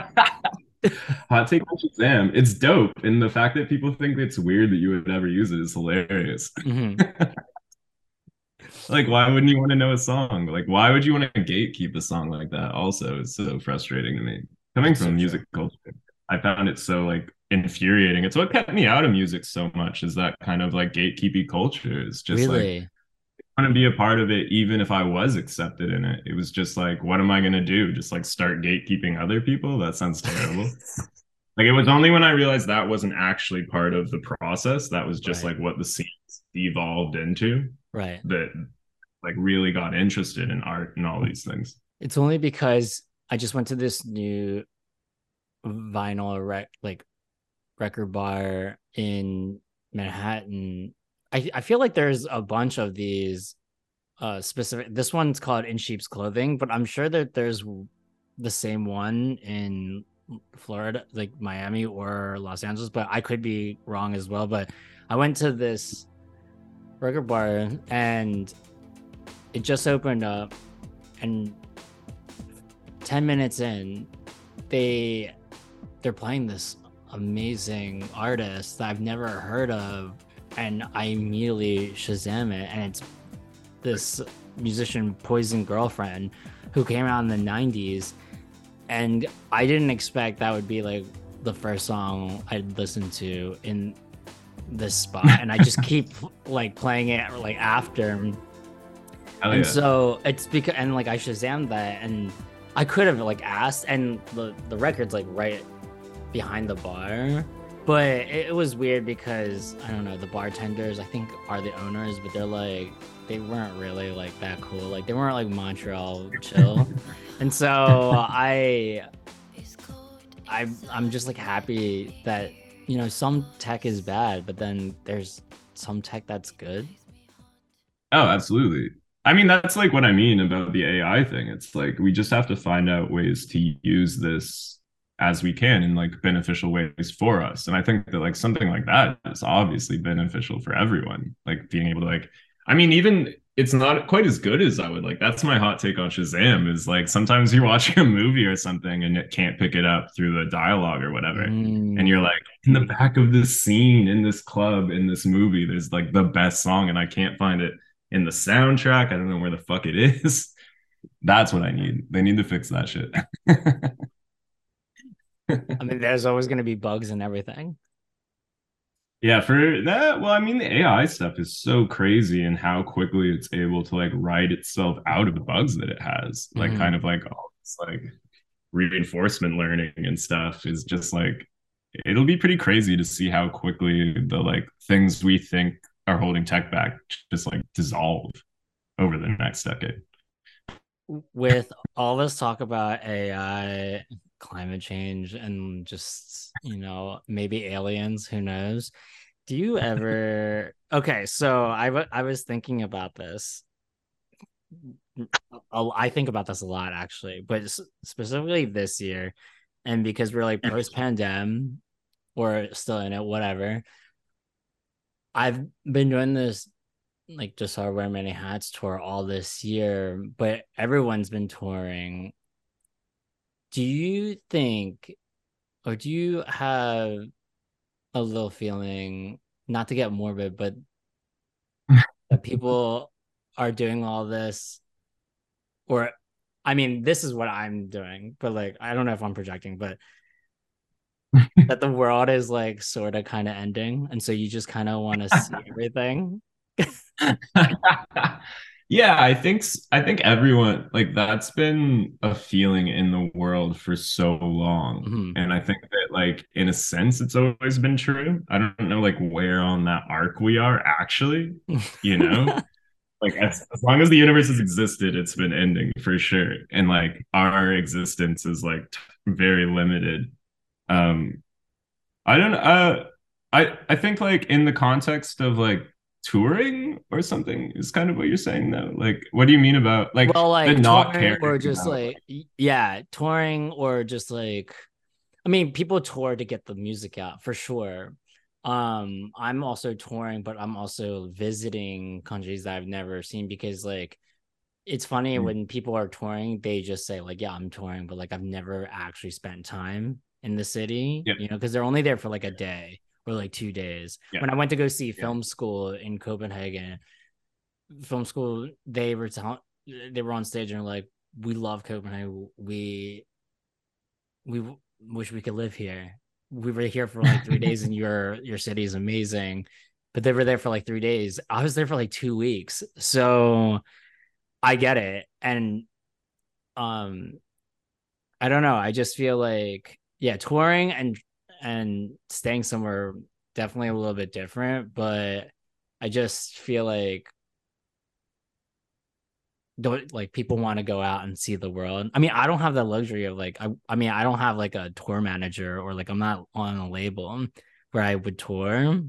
Hot take on Shazam. It's dope. And the fact that people think it's weird that you would ever use it is hilarious. Mhm. Like, why wouldn't you want to know a song? Like, why would you want to gatekeep a song like that? Also, it's so frustrating to me. Coming from music culture, I found it so like infuriating. It's what kept me out of music so much is that kind of like gatekeepy culture. It's just like really? want to be a part of it even if I was accepted in it. It was just like, what am I gonna do? Just like start gatekeeping other people? That sounds terrible. like it was only when I realized that wasn't actually part of the process, that was just Right. like what the scene evolved into, right. that like really got interested in art and all these things. It's only because I just went to this new vinyl rec like record bar in Manhattan. I I feel like there's a bunch of these uh specific this one's called In Sheep's Clothing, but I'm sure that there's the same one in Florida, like Miami or Los Angeles, but I could be wrong as well. But I went to this record bar and it just opened up and 10 minutes in they they're playing this amazing artist that I've never heard of and I immediately Shazam it and it's this musician Poison Girlfriend who came out in the 90s and I didn't expect that would be like the first song I'd listen to in this spot and I just keep like playing it like after Hell oh, and yeah. so it's because and like I Shazammed that and I could have like asked and the the record's like right behind the bar. But it, it was weird because I don't know, the bartenders I think are the owners, but they're like they weren't really like that cool. Like they weren't like Montreal chill. and so I I I'm just like happy that you know some tech is bad, but then there's some tech that's good. Oh, absolutely. I mean, that's like what I mean about the AI thing. It's like we just have to find out ways to use this as we can in like beneficial ways for us. And I think that like something like that is obviously beneficial for everyone. Like being able to like, I mean, even it's not quite as good as I would like. That's my hot take on Shazam is like sometimes you're watching a movie or something and it can't pick it up through the dialogue or whatever. Mm, and you're like in the back of this scene in this club in this movie there's like the best song and i can't find it in the soundtrack. I don't know where the fuck it is. That's what i need. They need to fix that shit. I mean, there's always going to be bugs and everything. Yeah for that well i mean the ai stuff is so crazy and how quickly it's able to like ride itself out of the bugs that it has like Mhm. kind of like all this like reinforcement learning and stuff is just like it'll be pretty crazy to see how quickly the like things we think are holding tech back just like dissolve over the next decade. With all this talk about AI, climate change, and just, you know, maybe aliens, who knows? Do you ever. Okay, so I I was thinking about this. I think about this a lot, actually, but specifically this year. And because we're like post pandemic or still in it, whatever. I've been doing this like just our wear many hats tour all this year, but everyone's been touring. Do you think, or do you have a little feeling, not to get morbid, but that people are doing all this? Or I mean, this is what I'm doing, but like I don't know if I'm projecting, but that the world is like sort of kind of ending and so you just kind of want to see everything yeah i think i think everyone like that's been a feeling in the world for so long. Mm-hmm. and i think that like in a sense it's always been true. I don't know like where on that arc we are actually you know? Like as, as long as the universe has existed it's been ending for sure. And like our existence is like t- very limited. Um i don't uh i i think like in the context of like touring or something? Is kind of what you're saying though. Like what do you mean about like well like not caring or just like yeah touring or just like i mean people tour to get the music out for sure. Um i'm also touring but i'm also visiting countries that i've never seen because like it's funny mm-hmm. when people are touring they just say like yeah i'm touring but like i've never actually spent time in the city you know because they're only there for like a day or like two days. Yeah. When I went to go see film yeah. school in Copenhagen, film school, they were telling they were on stage and like, we love Copenhagen. We we wish we could live here. We were here for like three days and your your city is amazing. But they were there for like three days. I was there for like two weeks. So I get it. And um I don't know. I just feel like yeah, touring and and staying somewhere definitely a little bit different, but I just feel like don't like people want to go out and see the world. I mean, I don't have the luxury of like I I mean, I don't have like a tour manager or like I'm not on a label where I would tour.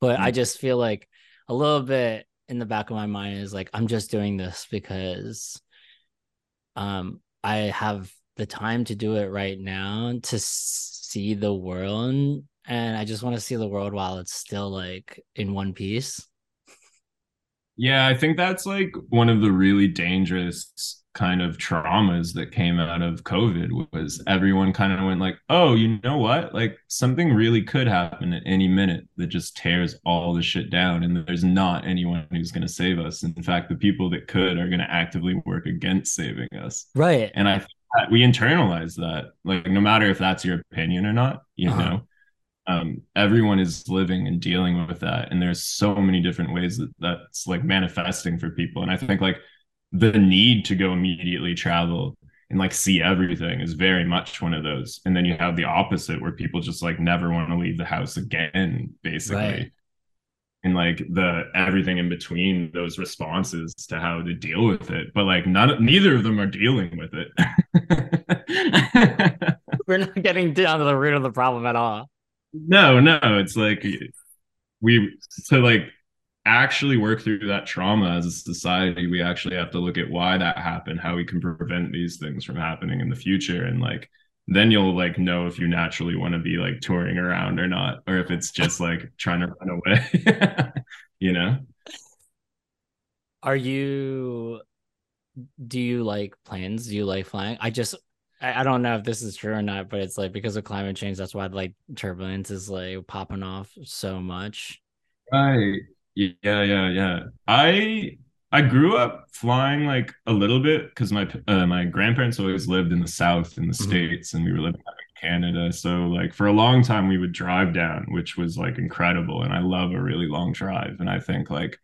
But mm-hmm. I just feel like a little bit in the back of my mind is like I'm just doing this because um I have the time to do it right now to see the world and I just want to see the world while it's still like in one piece. Yeah, I think that's like one of the really dangerous kind of traumas that came out of COVID was everyone kind of went like, "Oh, you know what? Like something really could happen at any minute that just tears all the shit down and there's not anyone who's going to save us. In fact, the people that could are going to actively work against saving us." Right. And I we internalize that. Like no matter if that's your opinion or not you uh-huh. know um, everyone is living and dealing with that. And there's so many different ways that that's like manifesting for people. And i think like the need to go immediately travel and like see everything is very much one of those. And then you have the opposite where people just like never want to leave the house again basically. Right and like the everything in between those responses to how to deal with it but like none neither of them are dealing with it. We're not getting down to the root of the problem at all. No no it's like we to like actually work through that trauma as a society we actually have to look at why that happened how we can prevent these things from happening in the future and like then you'll like know if you naturally want to be like touring around or not, or if it's just like trying to run away, you know? Are you, do you like planes? Do you like flying? I just, I, I don't know if this is true or not, but it's like because of climate change, that's why like turbulence is like popping off so much. Right. Yeah. Yeah. Yeah. I, I grew up flying like a little bit because my uh, my grandparents always lived in the South in the mm-hmm. states, and we were living in Canada. So like for a long time, we would drive down, which was like incredible. And I love a really long drive, and I think like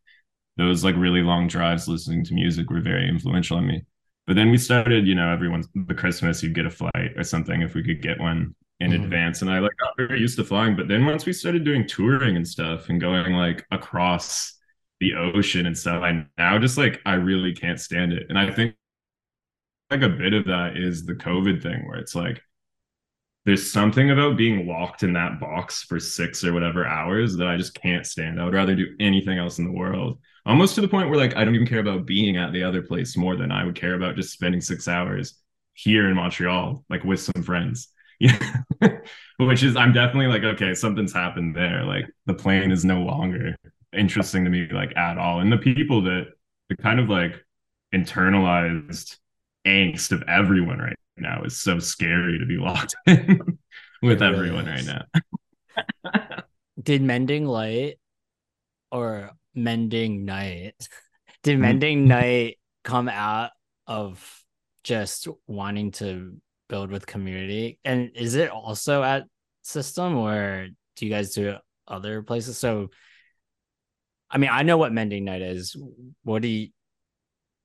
those like really long drives listening to music were very influential on me. But then we started, you know, everyone's the Christmas you'd get a flight or something if we could get one in mm-hmm. advance, and I like got very used to flying. But then once we started doing touring and stuff and going like across the ocean and stuff. I now just like I really can't stand it. And I think like a bit of that is the COVID thing where it's like there's something about being locked in that box for six or whatever hours that I just can't stand. I would rather do anything else in the world. Almost to the point where like I don't even care about being at the other place more than I would care about just spending six hours here in Montreal, like with some friends. Yeah. Which is I'm definitely like, okay, something's happened there. Like the plane is no longer interesting to me like at all and the people that the kind of like internalized angst of everyone right now is so scary to be locked in with everyone right now did mending light or Mending Night? Did Mm-hmm. Mending Night come out of just wanting to build with community? And is it also at Systeme or do you guys do it other places? So, I mean, I know what Mending Night is. What do you?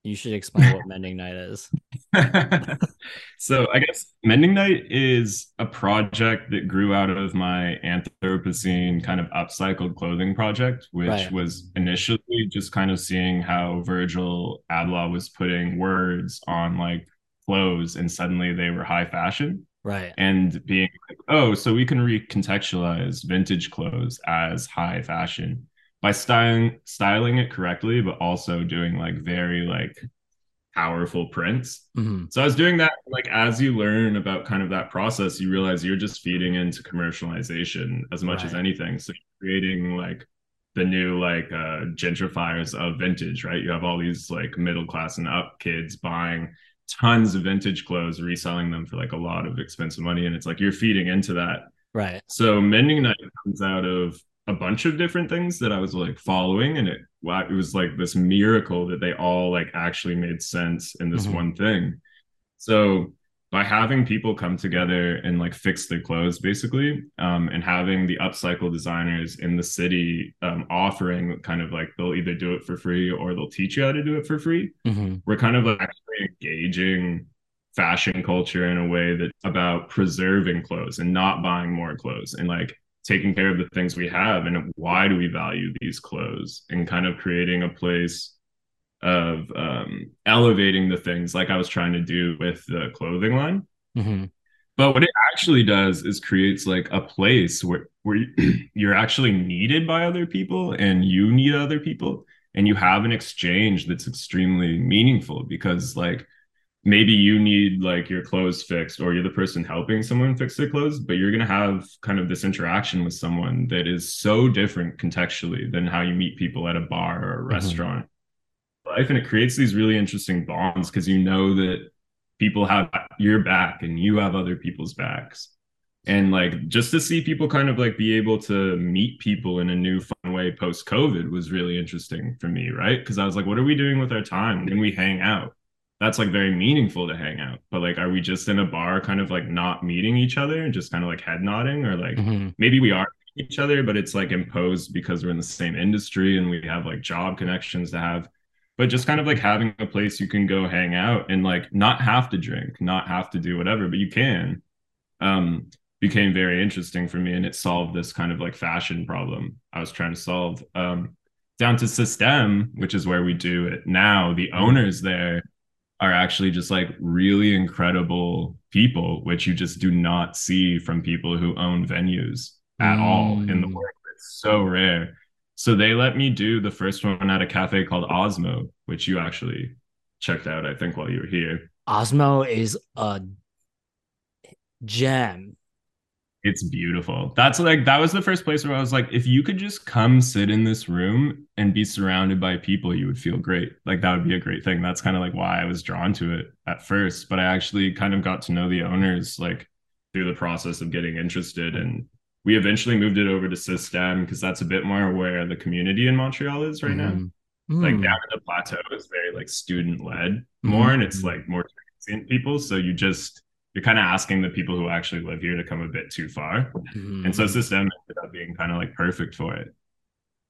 You should explain what Mending Night is. so I guess Mending Night is a project that grew out of my Anthropocene kind of upcycled clothing project, which Right. was initially just kind of seeing how Virgil Abloh was putting words on like clothes and suddenly they were high fashion Right. and being like, oh, so we can recontextualize vintage clothes as high fashion by styling styling it correctly, but also doing like very like powerful prints. Mhm. So I was doing that like as you learn about kind of that process, you realize you're just feeding into commercialization as much as anything. So you're creating like the new like uh gentrifiers of vintage, right? You have all these like middle class and up kids buying tons of vintage clothes, reselling them for like a lot of expensive money. And it's like you're feeding into that. Right. So Mending Night comes out of a bunch of different things that I was like following, and it wow, it was like this miracle that they all like actually made sense in this Mhm. one thing. So by having people come together and like fix their clothes basically um, and having the upcycle designers in the city um, offering kind of like they'll either do it for free or they'll teach you how to do it for free Mhm. we're kind of like actually engaging fashion culture in a way that's about preserving clothes and not buying more clothes and like taking care of the things we have and why do we value these clothes and kind of creating a place of um, elevating the things like I was trying to do with the clothing line. Mhm. But what it actually does is creates like a place where where you're actually needed by other people and you need other people and you have an exchange that's extremely meaningful because like maybe you need like your clothes fixed or you're the person helping someone fix their clothes but you're going to have kind of this interaction with someone that is so different contextually than how you meet people at a bar or a Mhm. restaurant. Life and it creates these really interesting bonds because you know that people have your back and you have other people's backs. And like just to see people kind of like be able to meet people in a new fun way post covid was really interesting for me right? Because i was like what are we doing with our time when we hang out that's like very meaningful to hang out but like are we just in a bar kind of like not meeting each other and just kind of like head nodding or like Mhm. maybe we are each other but it's like imposed because we're in the same industry and we have like job connections to have but just kind of like having a place you can go hang out and like not have to drink not have to do whatever but you can um became very interesting for me and it solved this kind of like fashion problem i was trying to solve um down to Systeme which is where we do it now the owners there are actually just like really incredible people which you just do not see from people who own venues at all in the Mm. world it's so rare so they let me do the first one at a cafe called osmo which you actually checked out i think while you were here Osmo is a gem. It's beautiful. That's like that was the first place where I was like, if you could just come sit in this room and be surrounded by people, you would feel great. Like that would be a great thing. That's kind of like why I was drawn to it at first. But I actually kind of got to know the owners like through the process of getting interested. And we eventually moved it over to Systeme because that's a bit more where the community in Montreal is right now. Mhm. Like Mm. down in the plateau is very like student led more and it's Mhm. like more transient people. So you just you're kind of asking the people who actually live here to come a bit too far. And so Systeme ended up being kind of like perfect for it.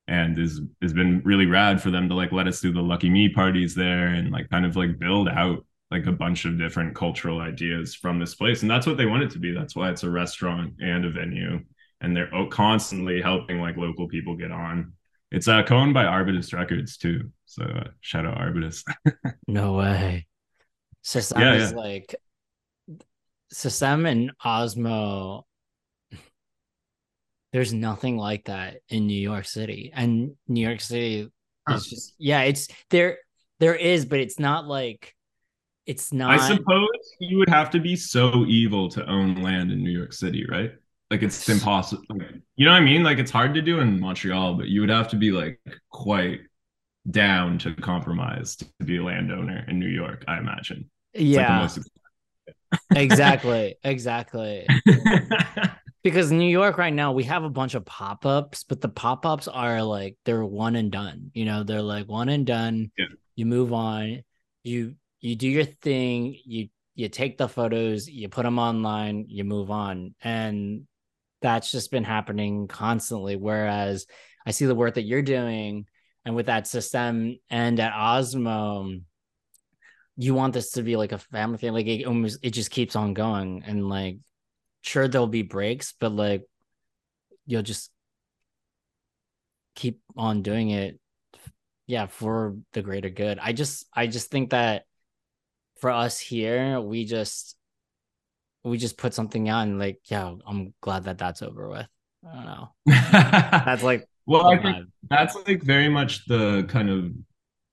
And is has been really rad for them to like let us do the LuckyMe parties there and like kind of like build out like a bunch of different cultural ideas from this place. And that's what they want it to be. That's why it's a restaurant and a venue. And they're constantly helping like local people get on. It's uh co-owned by Arbutus Records too. So uh, shout out Arbutus. No way. Systeme Yeah, is yeah. like Systeme and Osmo. There's nothing like that in New York City. And New York City Huh. is just yeah, it's there there is, but it's not like it's not I suppose you would have to be so evil to own land in New York City, right? Like it's impossible. You know what I mean? Like it's hard to do in Montreal, but you would have to be like quite down to compromise to be a landowner in New York, I imagine. It's yeah, like the exactly. Exactly. because New York right now we have a bunch of pop-ups, but the pop-ups are like they're one and done. You know, they're like one and done. Yeah. You move on. You you do your thing. You you take the photos, you put them online, you move on, and that's just been happening constantly. Whereas I see the work that you're doing, and with that Systeme and at Osmo, you want this to be like a family thing. Like it almost it just keeps on going, and like sure there'll be breaks, but like you'll just keep on doing it yeah for the greater good. I just i just think that for us here we just we just put something on like yeah i'm glad that that's over with. I don't know. That's like well i think that's like very much the kind of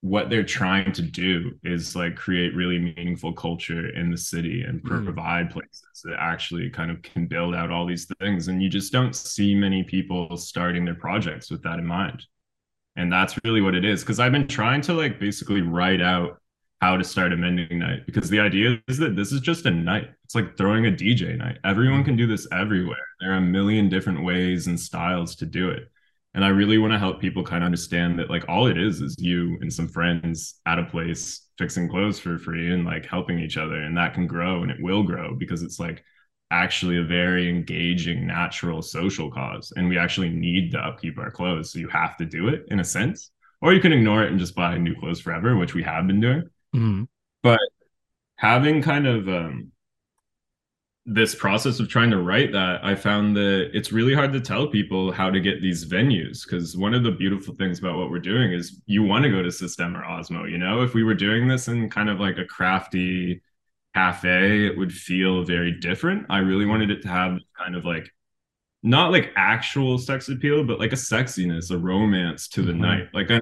what they're trying to do is like create really meaningful culture in the city and mm-hmm. provide mm. places that actually kind of can build out all these things. And you just don't see many people starting their projects with that in mind. And that's really what it is because i've been trying to like basically write out how to start a mending night because the idea is that this is just a night. It's like throwing a dj night. Everyone can do this everywhere. There are a million different ways and styles to do it and i really want to help people kind of understand that like all it is is you and some friends at a place fixing clothes for free and like helping each other and that can grow and it will grow because it's like actually a very engaging natural social cause and we actually need to upkeep our clothes so you have to do it in a sense or you can ignore it and just buy new clothes forever which we have been doing mm-hmm. but having kind of um, this process of trying to write that, I found that it's really hard to tell people how to get these venues because one of the beautiful things about what we're doing is you want to go to Systeme or Osmo. You know, if we were doing this in kind of like a crafty cafe, it would feel very different. I really wanted it to have kind of like not like actual sex appeal, but like a sexiness, a romance to the mm-hmm. night. Like I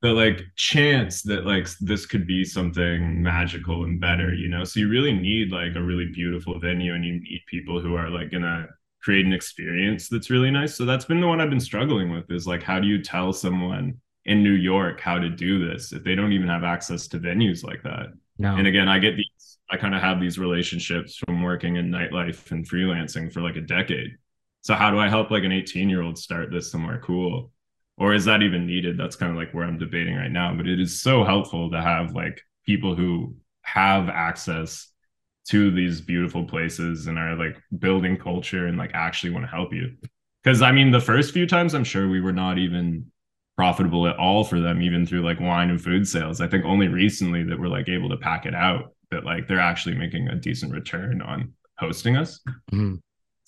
the like chance that like this could be something magical and better you know? So you really need like a really beautiful venue and you need people who are like gonna create an experience that's really nice. So that's been the one i've been struggling with is like how do you tell someone in new york how to do this if they don't even have access to venues like that? No. and again i get these i kind of have these relationships from working in nightlife and freelancing for like a decade. So how do i help like an 18 year old start this somewhere cool or is that even needed? That's kind of like where i'm debating right now but it is so helpful to have like people who have access to these beautiful places and are like building culture and like actually want to help you. Because i mean the first few times i'm sure we were not even profitable at all for them even through like wine and food sales. I think only recently that we're like able to pack it out that like they're actually making a decent return on hosting us. Mm-hmm.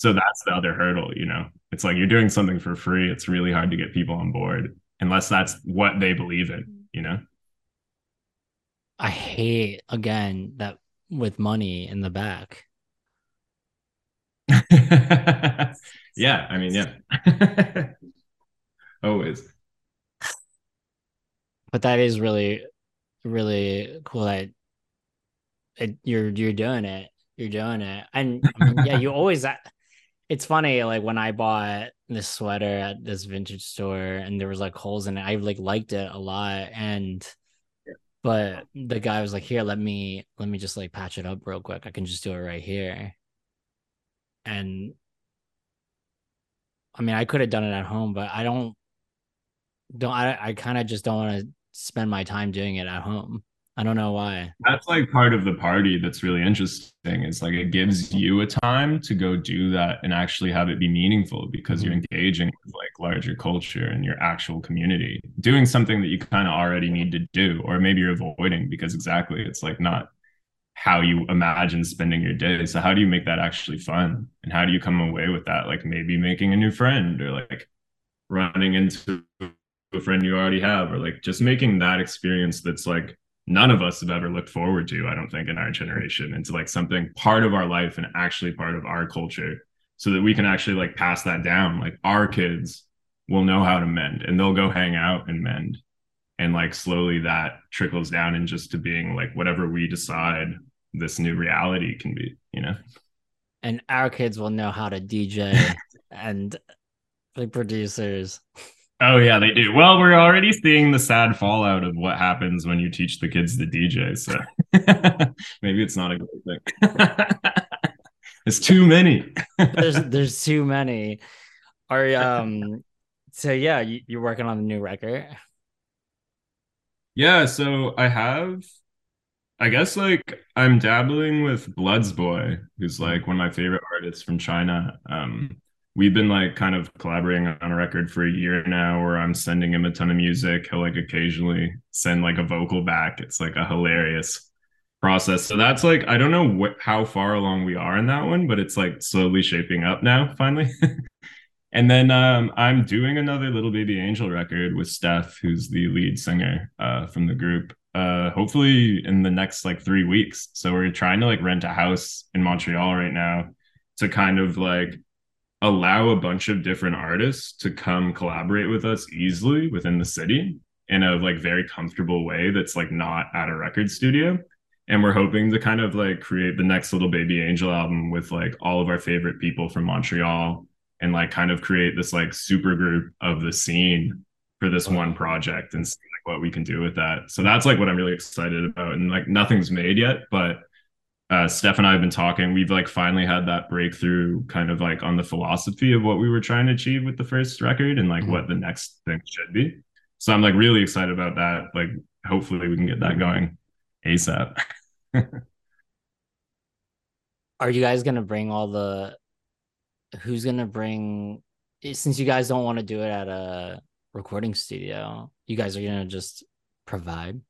So that's the other hurdle you know it's like you're doing something for free. It's really hard to get people on board unless that's what they believe in, you know? I hate again that with money in the back. yeah, I mean, yeah. Always. But that is really really cool that it, you're you're doing it. You're doing it. And I mean, yeah, you always it's funny like when i bought this sweater at this vintage store and there was like holes in it i like liked it a lot and but the guy was like here let me let me just like patch it up real quick. I can just do it right here. And i mean i could have done it at home but i don't don't i, I kind of just don't want to spend my time doing it at home I don't know why. That's like part of the party that's really interesting. It's like it gives you a time to go do that and actually have it be meaningful because you're mm-hmm. engaging with like larger culture and your actual community, doing something that you kind of already need to do, or maybe you're avoiding because exactly it's like not how you imagine spending your day. So how do you make that actually fun? And how do you come away with that? Like maybe making a new friend or like running into a friend you already have, or like just making that experience that's like none of us have ever looked forward to, I don't think, in our generation into like something part of our life and actually part of our culture so that we can actually like pass that down. Like our kids will know how to mend and they'll go hang out and mend. And like slowly that trickles down and just to being like whatever we decide this new reality can be, you know? And our kids will know how to DJ and like producers. Oh yeah, they do. Well, we're already seeing the sad fallout of what happens when you teach the kids to DJ. So maybe it's not a good thing. It's too many. there's there's too many. Are um so yeah, you, you're working on the new record. Yeah, so I have I guess like I'm dabbling with Bloodz Boi, who's like one of my favorite artists from China. Um, we've been like kind of collaborating on a record for a year now where I'm sending him a ton of music. He'll like occasionally send like a vocal back. It's like a hilarious process. So that's like I don't know how far along we are in that one, but it's like slowly shaping up now finally. and then um, I'm doing another Littlebabyangel record with Steph, who's the lead singer uh, from the group uh hopefully in the next like three weeks so we're trying to like rent a house in montreal right now to kind of like allow a bunch of different artists to come collaborate with us easily within the city in a like very comfortable way that's like not at a record studio and we're hoping to kind of like create the next Littlebabyangel album with like all of our favorite people from montreal and like kind of create this like super group of the scene for this one project and see like what we can do with that. So that's like what I'm really excited about. And like nothing's made yet, but uh, Steph and I have been talking. We've like finally had that breakthrough kind of like on the philosophy of what we were trying to achieve with the first record and like mm-hmm. what the next thing should be. So I'm like really excited about that. Like hopefully we can get that going ASAP. Are you guys gonna bring all the who's gonna bring since you guys don't want to do it at a recording studio, you guys are gonna just provide?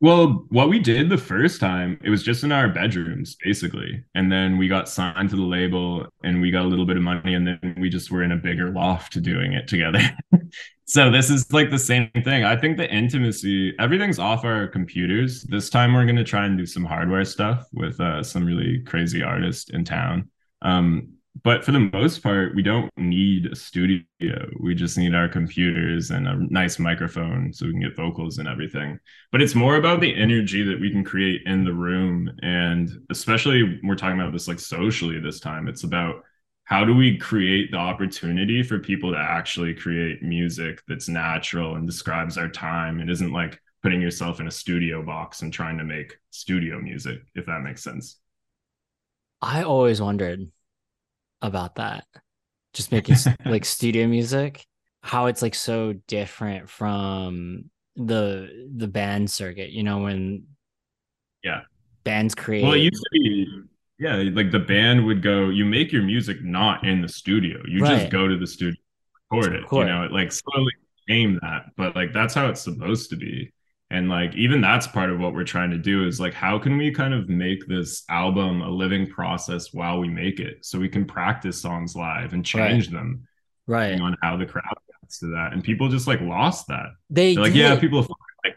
Well, what we did the first time, it was just in our bedrooms, basically. And then we got signed to the label and we got a little bit of money, and then we just were in a bigger loft doing it together. so this is like the same thing. I think the intimacy, everything's off our computers. This time we're gonna try and do some hardware stuff with uh, some really crazy artists in town. Um, but for the most part, we don't need a studio. We just need our computers and a nice microphone so we can get vocals and everything. But it's more about the energy that we can create in the room. And especially we're talking about this like socially this time, it's about how do we create the opportunity for people to actually create music that's natural and describes our time and isn't like putting yourself in a studio box and trying to make studio music, if that makes sense. I always wondered about that. Just making like studio music, how it's like so different from the the band circuit, you know, when yeah, bands create Well, it used to be yeah, like the band would go, you make your music not in the studio. You right. just go to the studio, record it. You know, it like slowly became that, but like that's how it's supposed to be and like even that's part of what we're trying to do is like how can we kind of make this album a living process while we make it? So we can practice songs live and change right. them right. on how the crowd gets to that. And people just like lost that. They They're like did. yeah people like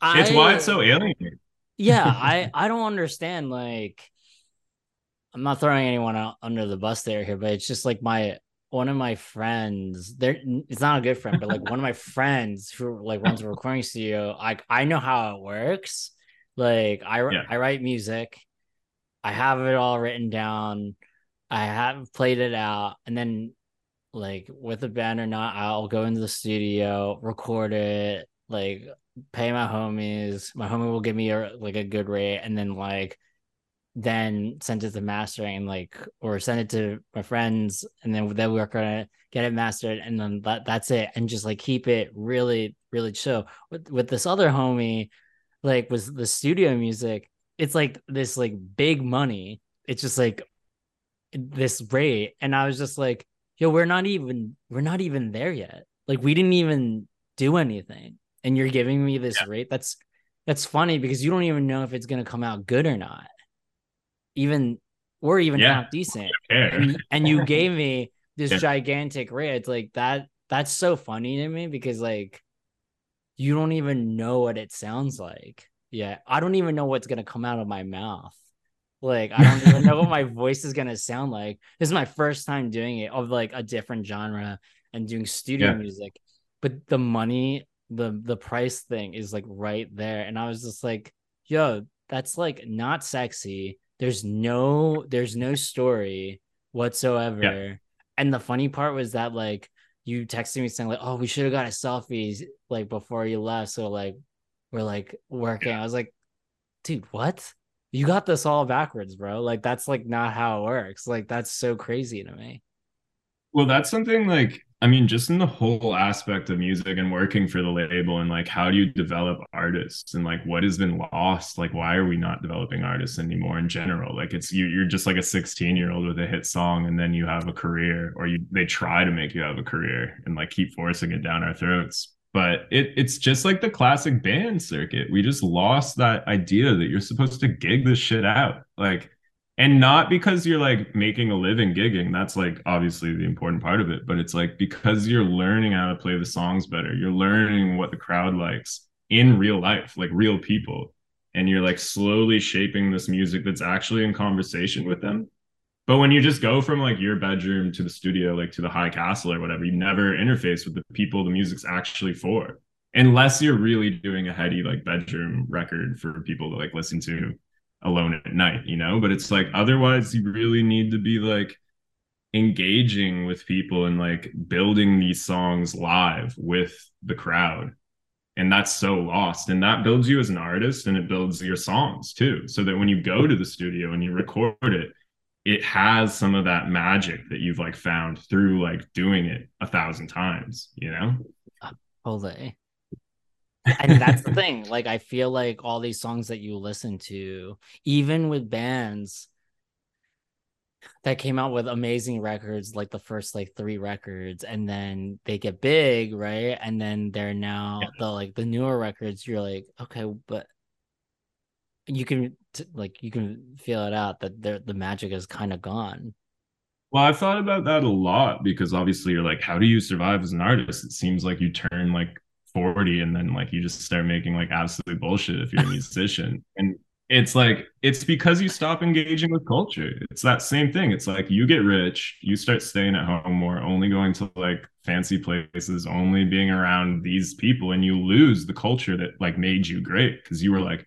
I, it's why it's so alien yeah i i don't understand like i'm not throwing anyone out under the bus there here but it's just like my one of my friends there it's not a good friend but like one of my friends who like runs a recording studio i i know how it works. Like i yeah. i write music. I have it all written down. I have played it out. And then like with a band or not i'll go into the studio record it like pay my homies. My homie will give me a like a good rate. And then like then send it to mastering and like or send it to my friends and then then we're gonna get it mastered and then that that's it and just like keep it really really chill. With with this other homie like was the studio music it's like this like big money. It's just like this rate and i was just like yo we're not even we're not even there yet. Like we didn't even do anything and you're giving me this yeah. rate. That's that's funny because you don't even know if it's going to come out good or not even or even yeah. half decent. And, and, you gave me this yeah. gigantic. It's like that that's so funny to me because like you don't even know what it sounds like. Yeah. I don't even know what's gonna come out of my mouth. Like I don't even know what my voice is gonna sound like. This is my first time doing it of like a different genre and doing studio yeah. music. But the money, the the price thing is like right there. And I was just like, yo, that's like not sexy there's no there's no story whatsoever. Yeah. And the funny part was that like you texted me saying like, "Oh, we should have got a selfie like before you left." So like we're like working. I was like, dude, what? You got this all backwards, bro. Like that's like not how it works. Like that's so crazy to me. Well, that's something like I mean, just in the whole aspect of music and working for the label and like how do you develop artists and like what has been lost? Like why are we not developing artists anymore in general? Like it's you you're just like a 16 year old with a hit song and then you have a career or you they try to make you have a career and like keep forcing it down our throats. But it it's just like the classic band circuit. We just lost that idea that you're supposed to gig this shit out. Like and not because you're like making a living gigging that's like obviously the important part of it but it's like because you're learning how to play the songs better you're learning what the crowd likes in real life like real people and you're like slowly shaping this music that's actually in conversation with them. But when you just go from like your bedroom to the studio like to the high castle or whatever you never interface with the people the music's actually for unless you're really doing a heady like bedroom record for people to like listen to alone at night, you know? But it's like otherwise you really need to be like engaging with people and like building these songs live with the crowd. And that's so lost. And that builds you as an artist and it builds your songs too. So that when you go to the studio and you record it, it has some of that magic that you've like found through like doing it a thousand times, you know? Totally and that's the thing like i feel like all these songs that you listen to even with bands that came out with amazing records like the first like three records and then they get big right? And then they're now yeah. the like the newer records you're like okay but you can t- like you can feel it out that the magic is kind of gone. Well i've thought about that a lot because obviously you're like how do you survive as an artist? It seems like you turn like 40 and then like you just start making like absolute bullshit if you're a musician. And it's like it's because you stop engaging with culture. It's that same thing. It's like you get rich you start staying at home more only going to like fancy places only being around these people and you lose the culture that like made you great because you were like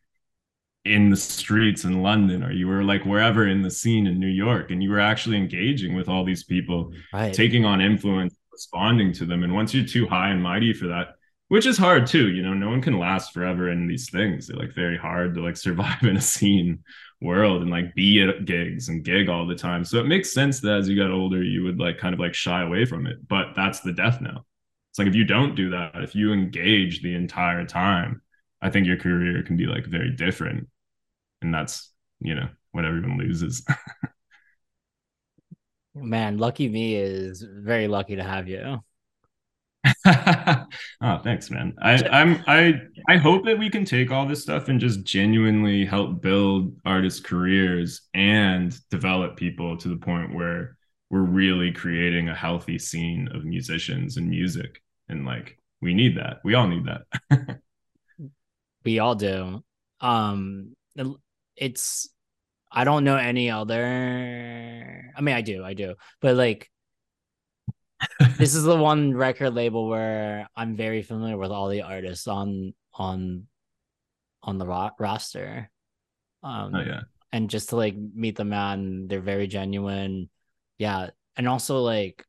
in the streets in london or you were like wherever in the scene in new york and you were actually engaging with all these people right. taking on influence responding to them. And once you're too high and mighty for that which is hard too you know no one can last forever in these things. They're like very hard to like survive in a scene world and like be at gigs and gig all the time. So it makes sense that as you got older you would like kind of like shy away from it but that's the death now it's like if you don't do that if you engage the entire time i think your career can be like very different. And that's you know what everyone loses. Man LuckyMe is very lucky to have you oh, thanks, man. I, I'm I I hope that we can take all this stuff and just genuinely help build artists' careers and develop people to the point where we're really creating a healthy scene of musicians and music. And like we need that. We all need that. we all do. Um it's I don't know any other I mean I do, I do. But like this is the one record label where I'm very familiar with all the artists on on on the ro- roster. Um, oh yeah, and just to like meet them out, and they're very genuine. Yeah, and also like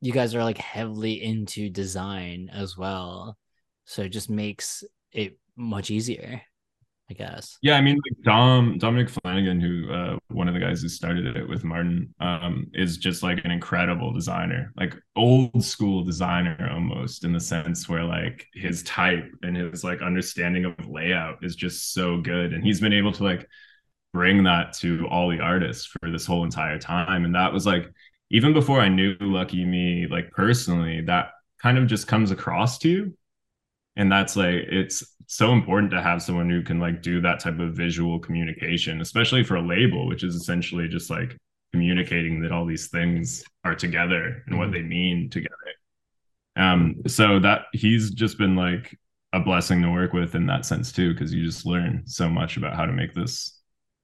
you guys are like heavily into design as well, so it just makes it much easier. I guess. Yeah, I mean, like Dom Dominic Flanagan, who uh, one of the guys who started it with Martyn, um, is just like an incredible designer, like old school designer almost in the sense where like his type and his like understanding of layout is just so good, and he's been able to like bring that to all the artists for this whole entire time, and that was like even before I knew LuckyMe, like personally, that kind of just comes across to you. And that's like it's so important to have someone who can like do that type of visual communication especially for a label which is essentially just like communicating that all these things are together and mm-hmm. what they mean together. Um so that he's just been like a blessing to work with in that sense too because you just learn so much about how to make this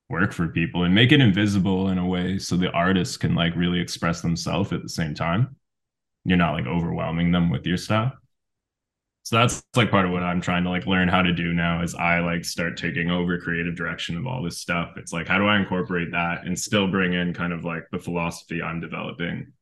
work for people and make it invisible in a way so the artists can like really express themselves at the same time. You're not like overwhelming them with your stuff so that's like part of what i'm trying to like learn how to do now is i like start taking over creative direction of all this stuff it's like how do i incorporate that and still bring in kind of like the philosophy i'm developing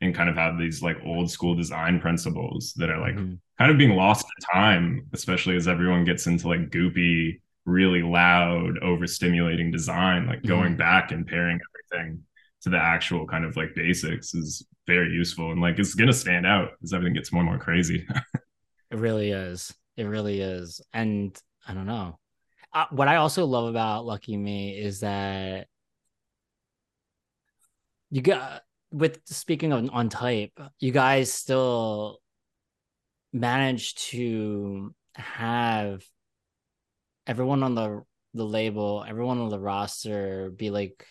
and kind of have these like old school design principles that are like mm-hmm. kind of being lost to time especially as everyone gets into like goopy really loud, overstimulating design, like going mm-hmm. back and pairing everything to the actual kind of like basics is very useful and like it's gonna stand out as everything gets more and more crazy. it really is. It really is. And I don't know. Uh, what I also love about LuckyMe is that you got with speaking of on type, you guys still managed to have everyone on the the label, everyone on the roster be like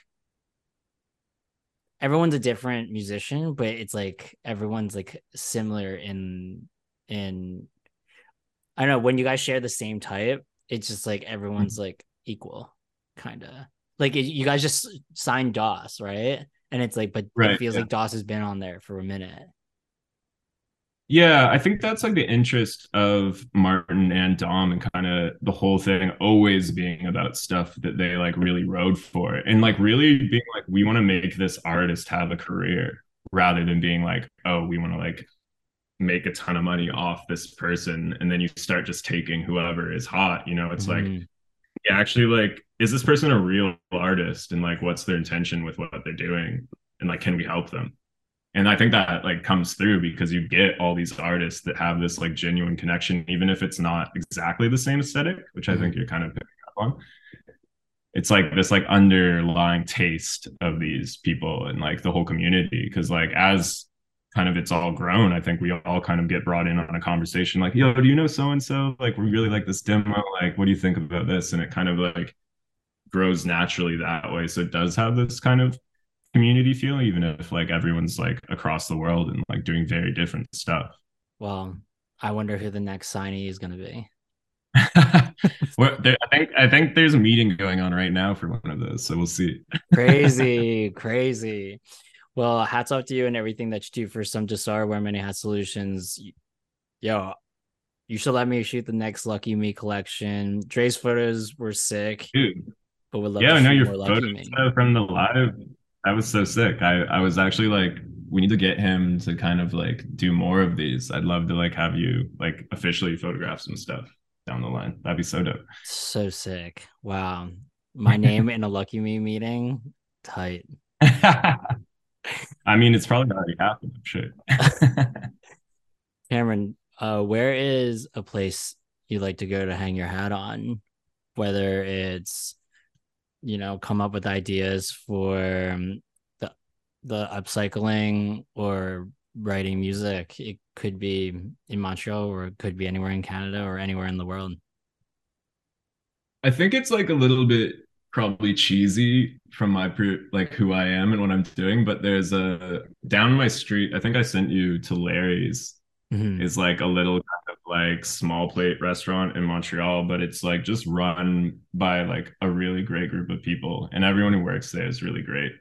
everyone's a different musician, but it's like everyone's like similar in in I don't know when you guys share the same type, it's just like everyone's mm-hmm. like equal, kind of like it, you guys just signed DOS, right? And it's like, but right, it feels yeah. like DOS has been on there for a minute. Yeah, I think that's like the interest of Martyn and Dom and kind of the whole thing always being about stuff that they like really rode for and like really being like, we want to make this artist have a career rather than being like, oh, we want to like make a ton of money off this person. And then you start just taking whoever is hot. You know, it's mm-hmm. like, yeah, actually, like, is this person a real artist? And like, what's their intention with what they're doing? And like, can we help them? and i think that like comes through because you get all these artists that have this like genuine connection even if it's not exactly the same aesthetic which i think mm-hmm. you're kind of picking up on it's like this like underlying taste of these people and like the whole community because like as kind of it's all grown i think we all kind of get brought in on a conversation like yo do you know so and so like we really like this demo like what do you think about this and it kind of like grows naturally that way so it does have this kind of community feel, even if like everyone's like across the world and like doing very different stuff. Well, I wonder who the next signee is going to be. well, there, I think I think there's a meeting going on right now for one of those, so we'll see. crazy, crazy. Well, hats off to you and everything that you do for some Dahsar Wear Many Hat Solutions. Yo, you should let me shoot the next LuckyMe collection. Dre's photos were sick. Dude. But would love yeah, I know your photos from the live that was so sick. I I was actually like, we need to get him to kind of like do more of these. I'd love to like have you like officially photograph some stuff down the line. That'd be so dope. So sick. Wow. My name in a LuckyMe meeting. Tight. I mean, it's probably already happened. I'm sure. Cameron, uh, where is a place you like to go to hang your hat on? Whether it's you know come up with ideas for um, the the upcycling or writing music it could be in montreal or it could be anywhere in canada or anywhere in the world i think it's like a little bit probably cheesy from my like who i am and what i'm doing but there's a down my street i think i sent you to larry's mm-hmm. is like a little kind of like small plate restaurant in Montreal, but it's like just run by like a really great group of people, and everyone who works there is really great.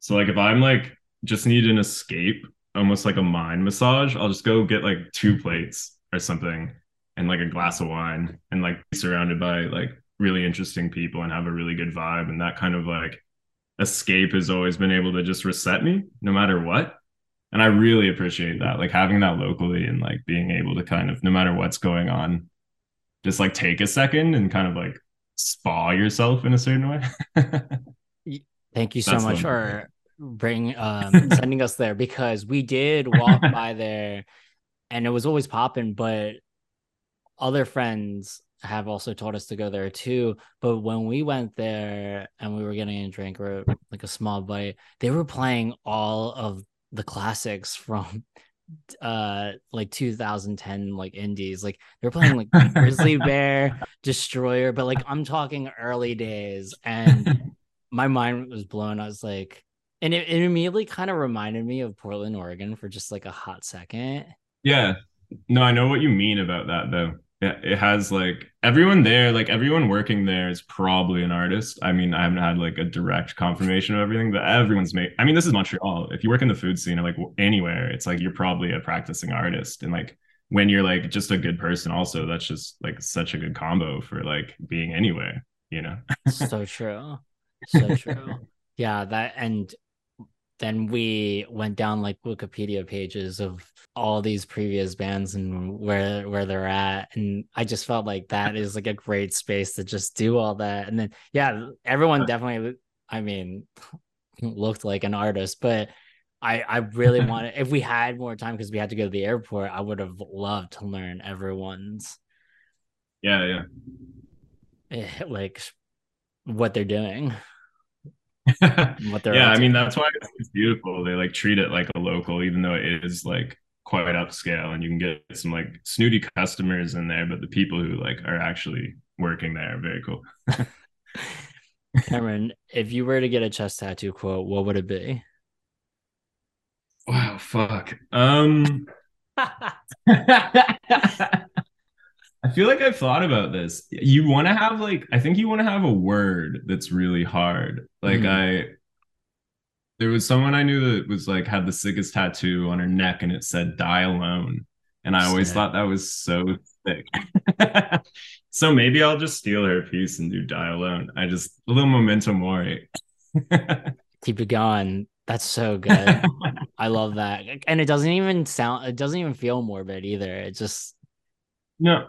So like if I'm like just need an escape, almost like a mind massage, I'll just go get like two plates or something and like a glass of wine and like be surrounded by like really interesting people and have a really good vibe. And that kind of like escape has always been able to just reset me no matter what. And I really appreciate that, like having that locally and like being able to kind of, no matter what's going on, just like take a second and kind of like spa yourself in a certain way. Thank you so That's much for bring um sending us there because we did walk by there and it was always popping, but other friends have also told us to go there too. But when we went there and we were getting a drink or like a small bite, they were playing all of the classics from uh like 2010 like indies. Like they're playing like grizzly bear destroyer but like i'm talking early days. And my mind was blown. I was like and it, it immediately kind of reminded me of portland oregon for just like a hot second. Yeah. No i know what you mean about that though it has like everyone there, like everyone working there is probably an artist. I mean, I haven't had like a direct confirmation of everything, but everyone's made. I mean, this is Montreal. If you work in the food scene or like anywhere, it's like you're probably a practicing artist. And like when you're like just a good person, also, that's just like such a good combo for like being anywhere, you know? so true. So true. yeah. That, and then we went down like Wikipedia pages of all these previous bands and where where they're at and i just felt like that is like a great space to just do all that and then yeah everyone definitely i mean looked like an artist but i i really wanted if we had more time because we had to go to the airport i would have loved to learn everyone's yeah yeah. like what they're doing. What they're yeah i mean that's why it's beautiful they like treat it like a local even though it is like quite upscale and you can get some like snooty customers in there but the people who like are actually working there are very cool cameron if you were to get a chest tattoo quote what would it be wow fuck um I feel like I've thought about this. You want to have like I think you want to have a word that's really hard. Like mm. I there was someone I knew that was like had the sickest tattoo on her neck and it said die alone. And I always thought that was so sick. so maybe I'll just steal her piece and do die alone. I just a little memento mori. Keep it going. That's so good. I love that. And it doesn't even sound it doesn't even feel morbid either. It just No,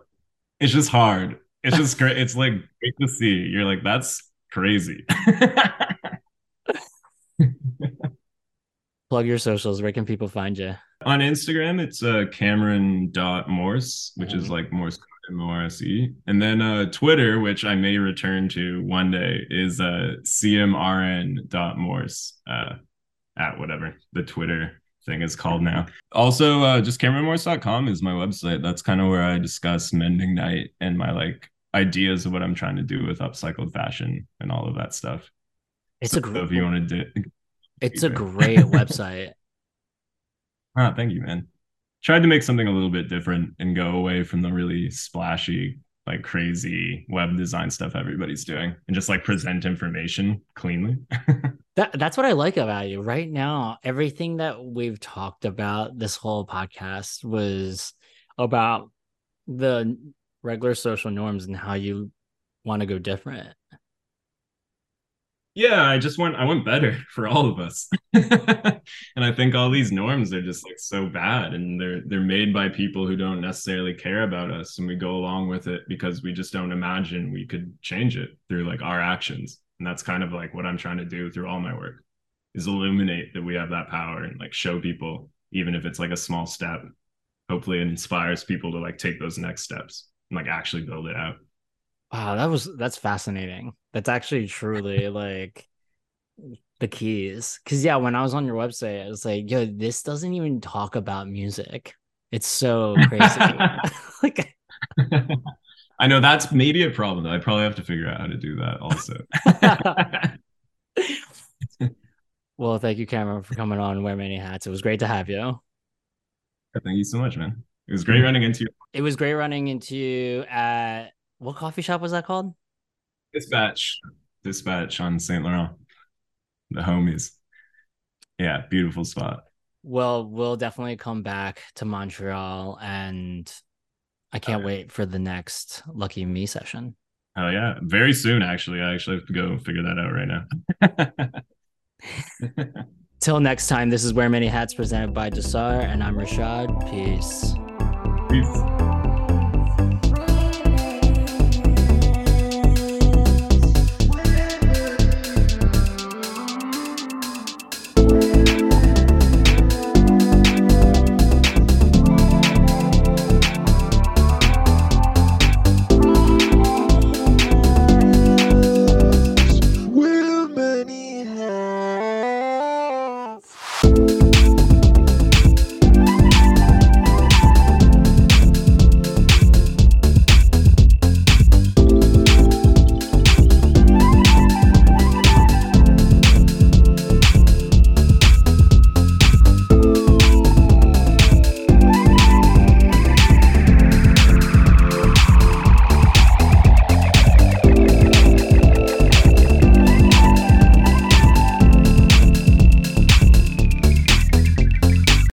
it's just hard. It's just great. It's like great to see. You're like, that's crazy. Plug your socials. Where can people find you? On Instagram, it's uh, Cameron.morse, which mm-hmm. is like Morse code M O R S E. And then uh, Twitter, which I may return to one day, is uh, CMRN.morse uh, at whatever the Twitter thing is called now. Also, uh, just CameronMorse.com is my website. That's kind of where I discuss Mending Night and my like ideas of what I'm trying to do with upcycled fashion and all of that stuff. It's so a great. If you want to do, it's a great website. Ah, thank you, man. Tried to make something a little bit different and go away from the really splashy, like crazy web design stuff everybody's doing, and just like present information cleanly. That that's what I like about you. Right now, everything that we've talked about this whole podcast was about the regular social norms and how you want to go different. Yeah, I just went I went better for all of us. and I think all these norms are just like so bad and they're they're made by people who don't necessarily care about us and we go along with it because we just don't imagine we could change it through like our actions. And that's kind of like what i'm trying to do through all my work is illuminate that we have that power and like show people even if it's like a small step hopefully it inspires people to like take those next steps and like actually build it out. Wow that was that's fascinating that's actually truly like the keys because yeah when i was on your website i was like yo this doesn't even talk about music it's so crazy like I know that's maybe a problem. Though. I probably have to figure out how to do that also. well, thank you, Cameron, for coming on Wear Many Hats. It was great to have you. Thank you so much, man. It was great running into you. It was great running into you at what coffee shop was that called? Dispatch. Dispatch on Saint Laurent. The homies. Yeah, beautiful spot. Well, we'll definitely come back to Montreal and I can't oh, wait for the next LuckyMe session. Oh yeah, very soon actually. I actually have to go figure that out right now. Till next time, this is Wear Many Hats presented by Dahsar, and I'm Rashad. Peace. Peace.